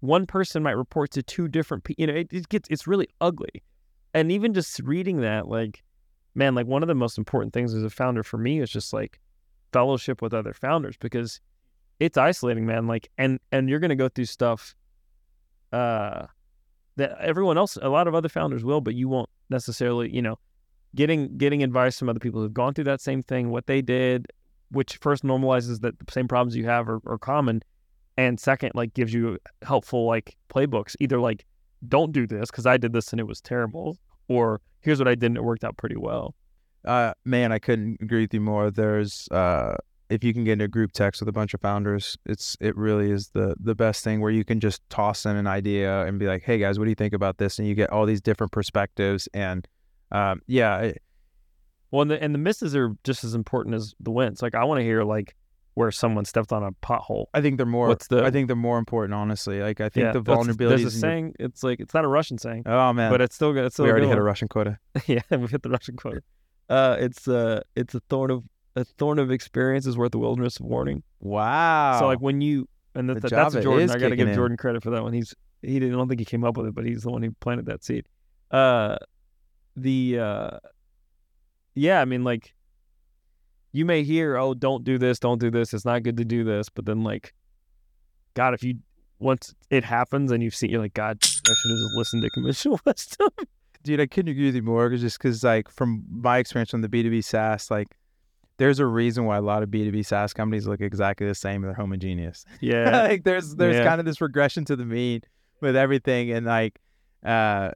one person might report to two different people you know it, it gets it's really ugly. And even just reading that like man like one of the most important things as a founder for me is just like fellowship with other founders because it's isolating man like and and you're going to go through stuff uh that everyone else a lot of other founders will but you won't necessarily you know getting getting advice from other people who've gone through that same thing what they did which first normalizes that the same problems you have are, are common and second like gives you helpful like playbooks either like don't do this because i did this and it was terrible or here's what i did and it worked out pretty well Uh, man, I couldn't agree with you more. There's uh, if you can get into a group text with a bunch of founders, it's it really is the the best thing where you can just toss in an idea and be like, hey guys, what do you think about this? And you get all these different perspectives and Um, yeah, Well, and the, and the misses are just as important as the wins. Like I want to hear like where someone stepped on a pothole. I think they're more. What's the- I think they're more important, honestly. Like I think yeah, the vulnerabilities. There's a in your- saying. It's like it's not a Russian saying, oh man, but it's still good. It's still we a already hit a. Russian quota. yeah, we hit the Russian quota. Uh, it's uh, it's a thorn of a thorn of experience is worth the wilderness of warning. Wow. So like when you and that's The that's Java Jordan. I got to give in. Jordan credit for that one. He's he didn't I don't think he came up with it, but he's the one who planted that seed. Uh, the uh, yeah, I mean like you may hear, oh, don't do this, don't do this. It's not good to do this, but then like, God, if you once it happens and you've seen, you're like, God, I should have just listened to conventional wisdom. dude, I couldn't agree with you more. Just because, like, from my experience on the B two B SaaS, like, there's a reason why a lot of B two B SaaS companies look exactly the same. They're homogeneous. yeah, like, there's there's Yeah. kind of this regression to the mean with everything, and like, uh,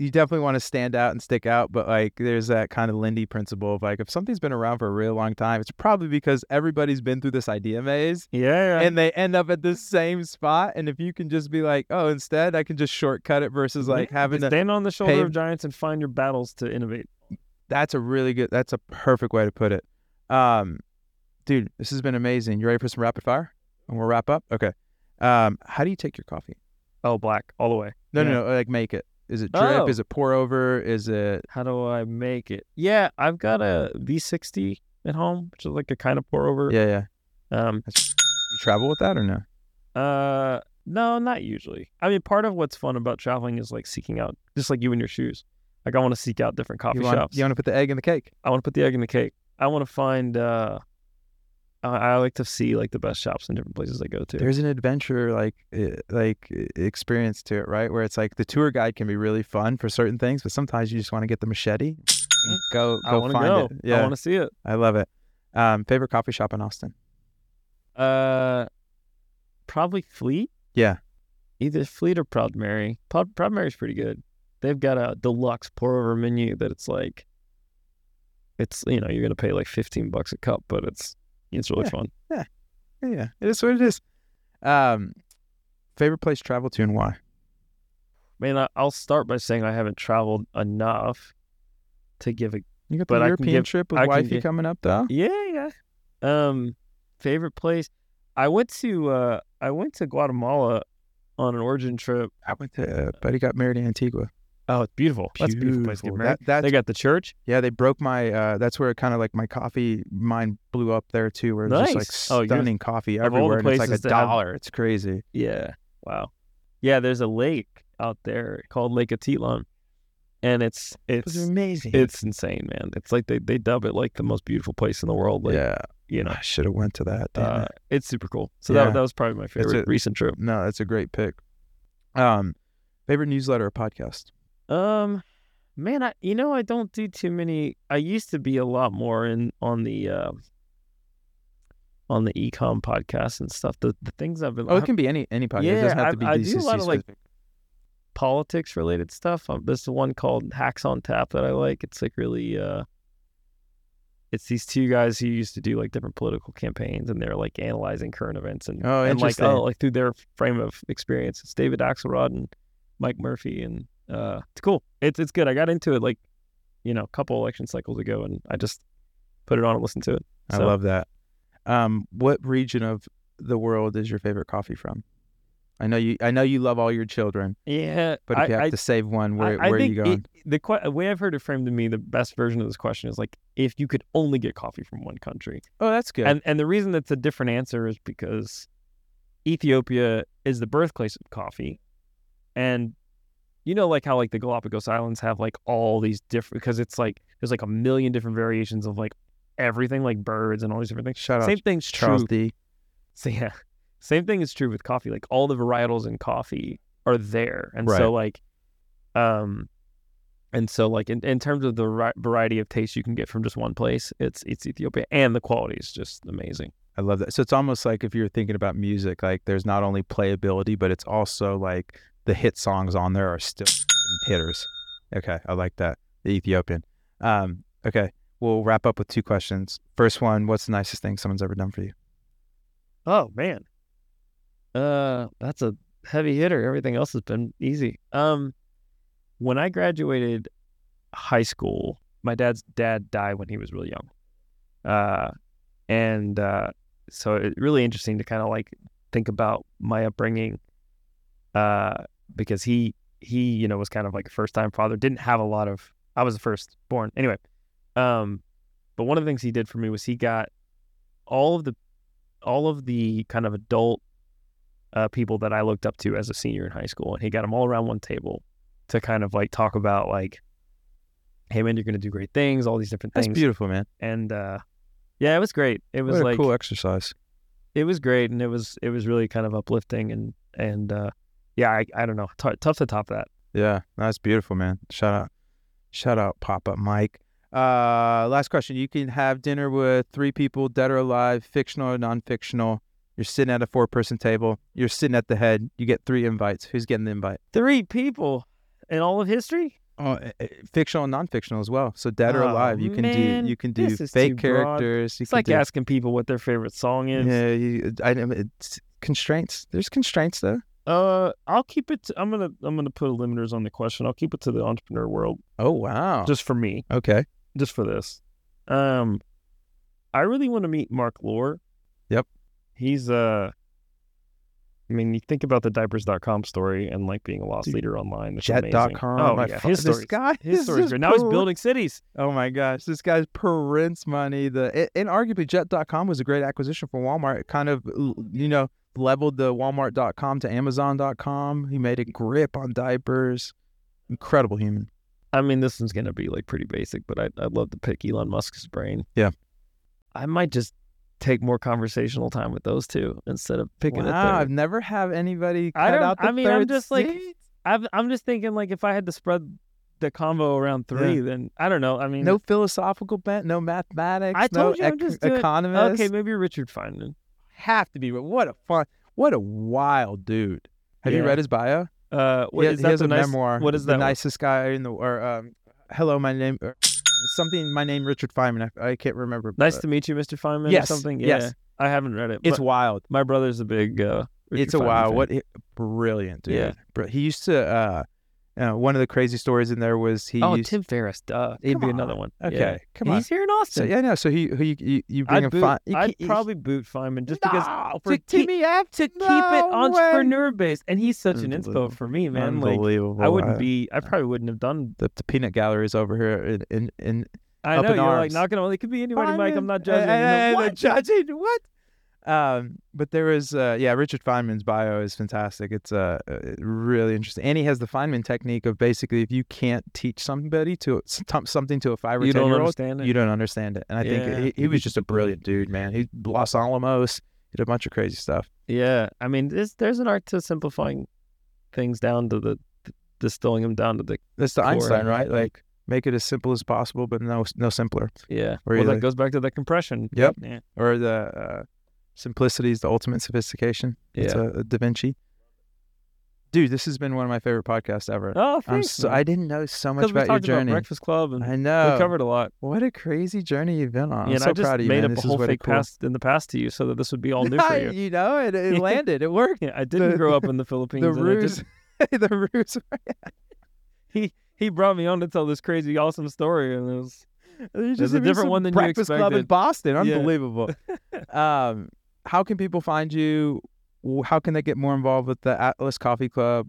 you definitely want to stand out and stick out. But like, there's that kind of Lindy principle of like, if something's been around for a real long time, it's probably because everybody's been through this idea maze. yeah, yeah. and they end up at the same spot. And if you can just be like, oh, instead I can just shortcut it versus like having to, stand on the shoulder pay- of giants and find your battles to innovate. that's a really good, that's a perfect way to put it. Um, dude, this has been amazing. You ready for some rapid fire? And we'll wrap up. Okay. Um, how do you take your coffee? Oh, black all the way. No, Yeah. no, no. Like make it. Is it drip? Oh. Is it pour over? Is it? How do I make it? Yeah, I've got a V60 at home, which is like a kind of pour over. Yeah, yeah. Um. You travel with that or no? Uh. No, not usually. I mean, part of what's fun about traveling is like seeking out, just like you and your shoes. Like I want to seek out different coffee You want, shops. you want to put the egg in the cake? I want to put the egg in the cake. I want to find. uh I, I like to see like the best shops in different places I go to. There's an adventure like eh, like experience to it, right? Where it's like the tour guide can be really fun for certain things, but sometimes you just want to get the machete, and go go find go. it. Yeah, I want to see it. I love it. Um, favorite coffee shop in Austin? Uh, probably Fleet. Yeah. Either Fleet or Proud Mary. Proud, Proud Mary's pretty good. They've got a deluxe pour over menu that it's like, it's you know you're gonna pay like fifteen bucks a cup, but it's it's really Yeah. fun. Yeah, yeah, it is what it is. Um, favorite place to travel to and why? Man, I'll start by saying I haven't traveled enough to give a You got the European give- trip with I wifey give- coming up though. yeah yeah. Um, favorite place. I went to uh I went to Guatemala on an origin trip. I went to, uh, buddy got married in Antigua. Oh, it's beautiful. That's a beautiful place to get married. That, they got the church. Yeah, they broke my. Uh, that's where kind of like my coffee mind blew up there too, where it's just like Nice. Oh, stunning coffee all the everywhere. and it's like a to have- dollar. It's crazy. Yeah. Wow. Yeah, there's a lake out there called Lake Atitlan. And it's It's it's amazing. it's insane, man. It's like they, they dub it like the most beautiful place in the world. Like yeah, you know. I should have went to that. Uh, it. it's super cool. So Yeah. that that was probably my favorite a- recent trip. No, that's a great pick. Um, favorite newsletter or podcast? Um man, I you know I don't do too many I used to be a lot more in on the uh, on the ecom podcast and stuff. The the things I've been Oh, it can be any any podcast. it Yeah, doesn't have I- to be I do a lot of, like, politics related stuff. Um, there's the one called Hacks on Tap that I like. It's like really uh it's these two guys who used to do like different political campaigns and they're like analyzing current events and, Oh, and like oh like through their frame of experience. It's David Axelrod and Mike Murphy and uh it's cool. It's it's good. I got into it like, you know, a couple election cycles ago and I just put it on and listened to it. I love that. Um, what region of the world is your favorite coffee from? I know you. I know you love all your children, Yeah, but if I, you have I to save one, where I, where are you going? It, the que- way I've heard it framed to me, the best version of this question is like if you could only get coffee from one country, oh, that's good. and and the reason that's a different answer is because Ethiopia is the birthplace of coffee, and you know like how like the Galapagos Islands have like all these different because it's like there's like a million different variations of like everything like birds and all these different things. Shout out Same thing's Charles true. D. So yeah, same thing is true with coffee. Like all the varietals in coffee are there, and Right. so like, um, and so like in, in terms of the ri- variety of taste you can get from just one place, it's it's Ethiopia, and the quality is just amazing. I love that. So it's almost like if you're thinking about music, like there's not only playability, but it's also like the hit songs on there are still hitters. Okay, I like that. The Ethiopian. Um, okay, we'll wrap up with two questions. First one, what's the nicest thing someone's ever done for you? Oh man, uh, that's a heavy hitter. Everything else has been easy. Um, when I graduated high school. My dad's dad died when he was really young, uh, and uh, so it's really interesting to kind of like think about my upbringing, uh, because he he you know was kind of like a first time father, didn't have a lot of. I was the first born anyway, um, but one of the things he did for me was he got all of the all of the kind of adult uh, people that I looked up to as a senior in high school, and he got them all around one table to kind of like talk about like, hey man, you're gonna do great things, all these different That's things, beautiful, man. and uh, yeah, it was great. It was like cool exercise. it was great, and it was it was really kind of uplifting, and and uh, yeah, I, I don't know, T- tough to top that. Yeah, that's beautiful, man. Shout out, shout out, Pop Up Mike. Uh, last question. You can have dinner with three people, dead or alive, fictional or non-fictional. You're sitting at a four-person table. You're sitting at the head. You get three invites. Who's getting the invite? Three people in all of history. Oh, uh, uh, fictional and non-fictional as well. So dead or Oh, alive. You can man, do. You can do fake characters. You It's can like do, asking people what their favorite song is. Yeah, you, I, it's constraints. There's constraints though. Uh, I'll keep it. To, I'm gonna I'm gonna put limiters on the question. I'll keep it to the entrepreneur world, Oh wow. just for me, okay. just for this. Um, I really want to meet Mark Lore. Yep. He's uh. I mean, you think about the diapers.com story and like being a loss Dude, leader online. Jet.com. Oh my yeah, his this story. guy. His is story's just great. Now he's building cities. Oh my gosh, this guy's prints money. The and arguably Jet.com was a great acquisition for Walmart. It kind of you know leveled the Walmart.com to Amazon.com. He made a grip on diapers. Incredible human. I mean, this one's gonna be like pretty basic, but I'd, I'd love to pick Elon Musk's brain. Yeah. I might just take more conversational time with those two instead of picking a Wow, third. I've never have anybody cut I don't- out the I mean, I'm third just like- I've, I'm just thinking like if I had to spread the combo around three, then I don't know. I mean, no philosophical bent, no mathematics. I told no you I'm ec- just doing- economist. Okay, maybe Richard Feynman. Have to be. But what a fun, what a wild dude. Have you read his bio? Uh, what he, is he that has a nice, memoir. What is the that? one? nicest guy in the or um, hello, my name or something. My name Richard Feynman. I, I can't remember. Nice but to meet you, Mr. Feynman. Yes, Or something. yes. Yeah, I haven't read it. It's wild. my brother's a big. Uh, it's a Feynman wild. fan. What brilliant dude. Yeah. He used to. uh uh, one of the crazy stories in there was he Oh, used. Tim Ferriss. Duh. He'd Come be another one. Okay, Yeah. come on. He's here in So Austin. yeah, no. So he, he you, you bring I'd, him boot, fun. I'd probably boot Feynman just because no, for to keep- TBF to keep it No way. entrepreneur based, and he's such an Unbelievable. inspo for me, man. Like Unbelievable. I wouldn't Uh, be, I probably wouldn't have done. the, the peanut galleries over here in in, in I up know in you're like arms. not gonna. It could be anybody, Mike. I'm not judging. Hey, you know, hey, hey, what? judging what? Um, but there was uh, yeah, Richard Feynman's bio is fantastic. It's uh, uh, really interesting, and he has the Feynman technique of basically if you can't teach somebody to some- something to a five or You ten don't year old, understand it. you don't understand it. And I Yeah. think he, he was just a brilliant dude, man. He Los Alamos, did a bunch of crazy stuff. Yeah, I mean, there's there's an art to simplifying things down to the distilling them down to the That's the Einstein, right? Like make it as simple as possible, but no no simpler. yeah. Where well, that like- goes back to the compression. Yep. Yeah. Or the uh, simplicity is the ultimate sophistication. It's Yeah. a, a Da Vinci. Dude, this has been one of my favorite podcasts ever. Oh, I'm thanks. so. I didn't know so much 'Cause we about your talked about journey. Breakfast Club and I know we covered a lot. What a crazy journey you've been on. I'm Yeah, so I just proud of you, made man. up This a whole fake cool. past in the past to you, so that this would be all new for you. you know, it, it landed. It worked. Yeah, I didn't The- grow up in the Philippines. The ruse, just- the ruse. he he brought me on to tell this crazy, awesome story, and it was There's There's a different one than you expected. Breakfast Club in. Boston. Yeah. Unbelievable. um, how can people find you? How can they get more involved with the Atlas Coffee Club?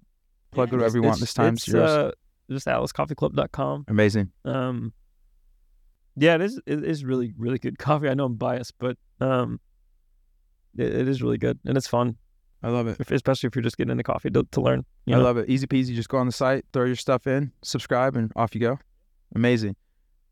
Plug Yeah, whatever you want. This time. it's, yours. Uh, just atlascoffeeclub.com. Amazing. Um, yeah, it is. It is really, really good coffee. I know I'm biased, but um, it, it is really good and it's fun, I love it. especially if you're just getting into coffee to, to learn. I know? love it. Easy peasy. Just go on the site, throw your stuff in, subscribe, and off you go. Amazing.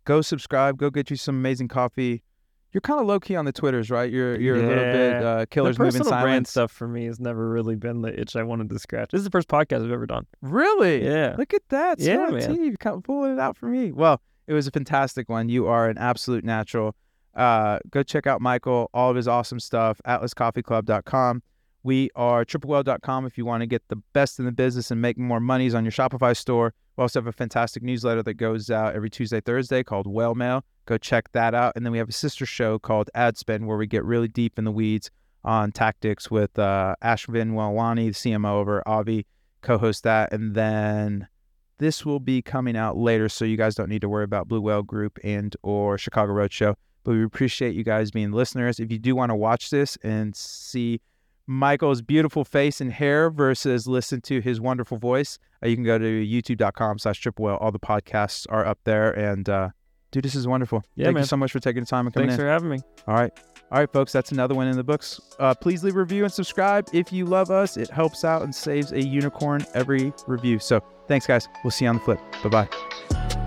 Go subscribe. Go get you some amazing coffee. You're kind of low key on the Twitters, right? You're you're a little bit Yeah. uh, The killers moving personal brand silence. stuff for me has never really been the itch I wanted to scratch. This is the first podcast I've ever done. Really? Yeah. Look at that. Yeah, Smart man. T, You've kind of pulling it out for me. Well, it was a fantastic one. You are an absolute natural. Uh, go check out Michael, all of his awesome stuff, atlascoffeeclub.com. We are triplewhale.com if you want to get the best in the business and make more monies on your Shopify store. We also have a fantastic newsletter that goes out every Tuesday, Thursday called Whale Mail. Go check that out. And then we have a sister show called Ad Spend where we get really deep in the weeds on tactics with uh, Ash Melwani, the CMO over Obvi, co-host that. And then this will be coming out later, so you guys don't need to worry about Blue Whale Group and or Chicago Roadshow. But we appreciate you guys being listeners. If you do want to watch this and see Michael's beautiful face and hair versus listen to his wonderful voice, uh, you can go to youtube.com slash triple. All the podcasts are up there. And uh, dude, this is wonderful. Yeah, Thank man. you so much for taking the time and coming in. Thanks in. for having me. All right. All right, folks, that's another one in the books. Uh, please leave a review and subscribe if you love us. It helps out and saves a unicorn every review. So thanks, guys. We'll see you on the flip. Bye bye.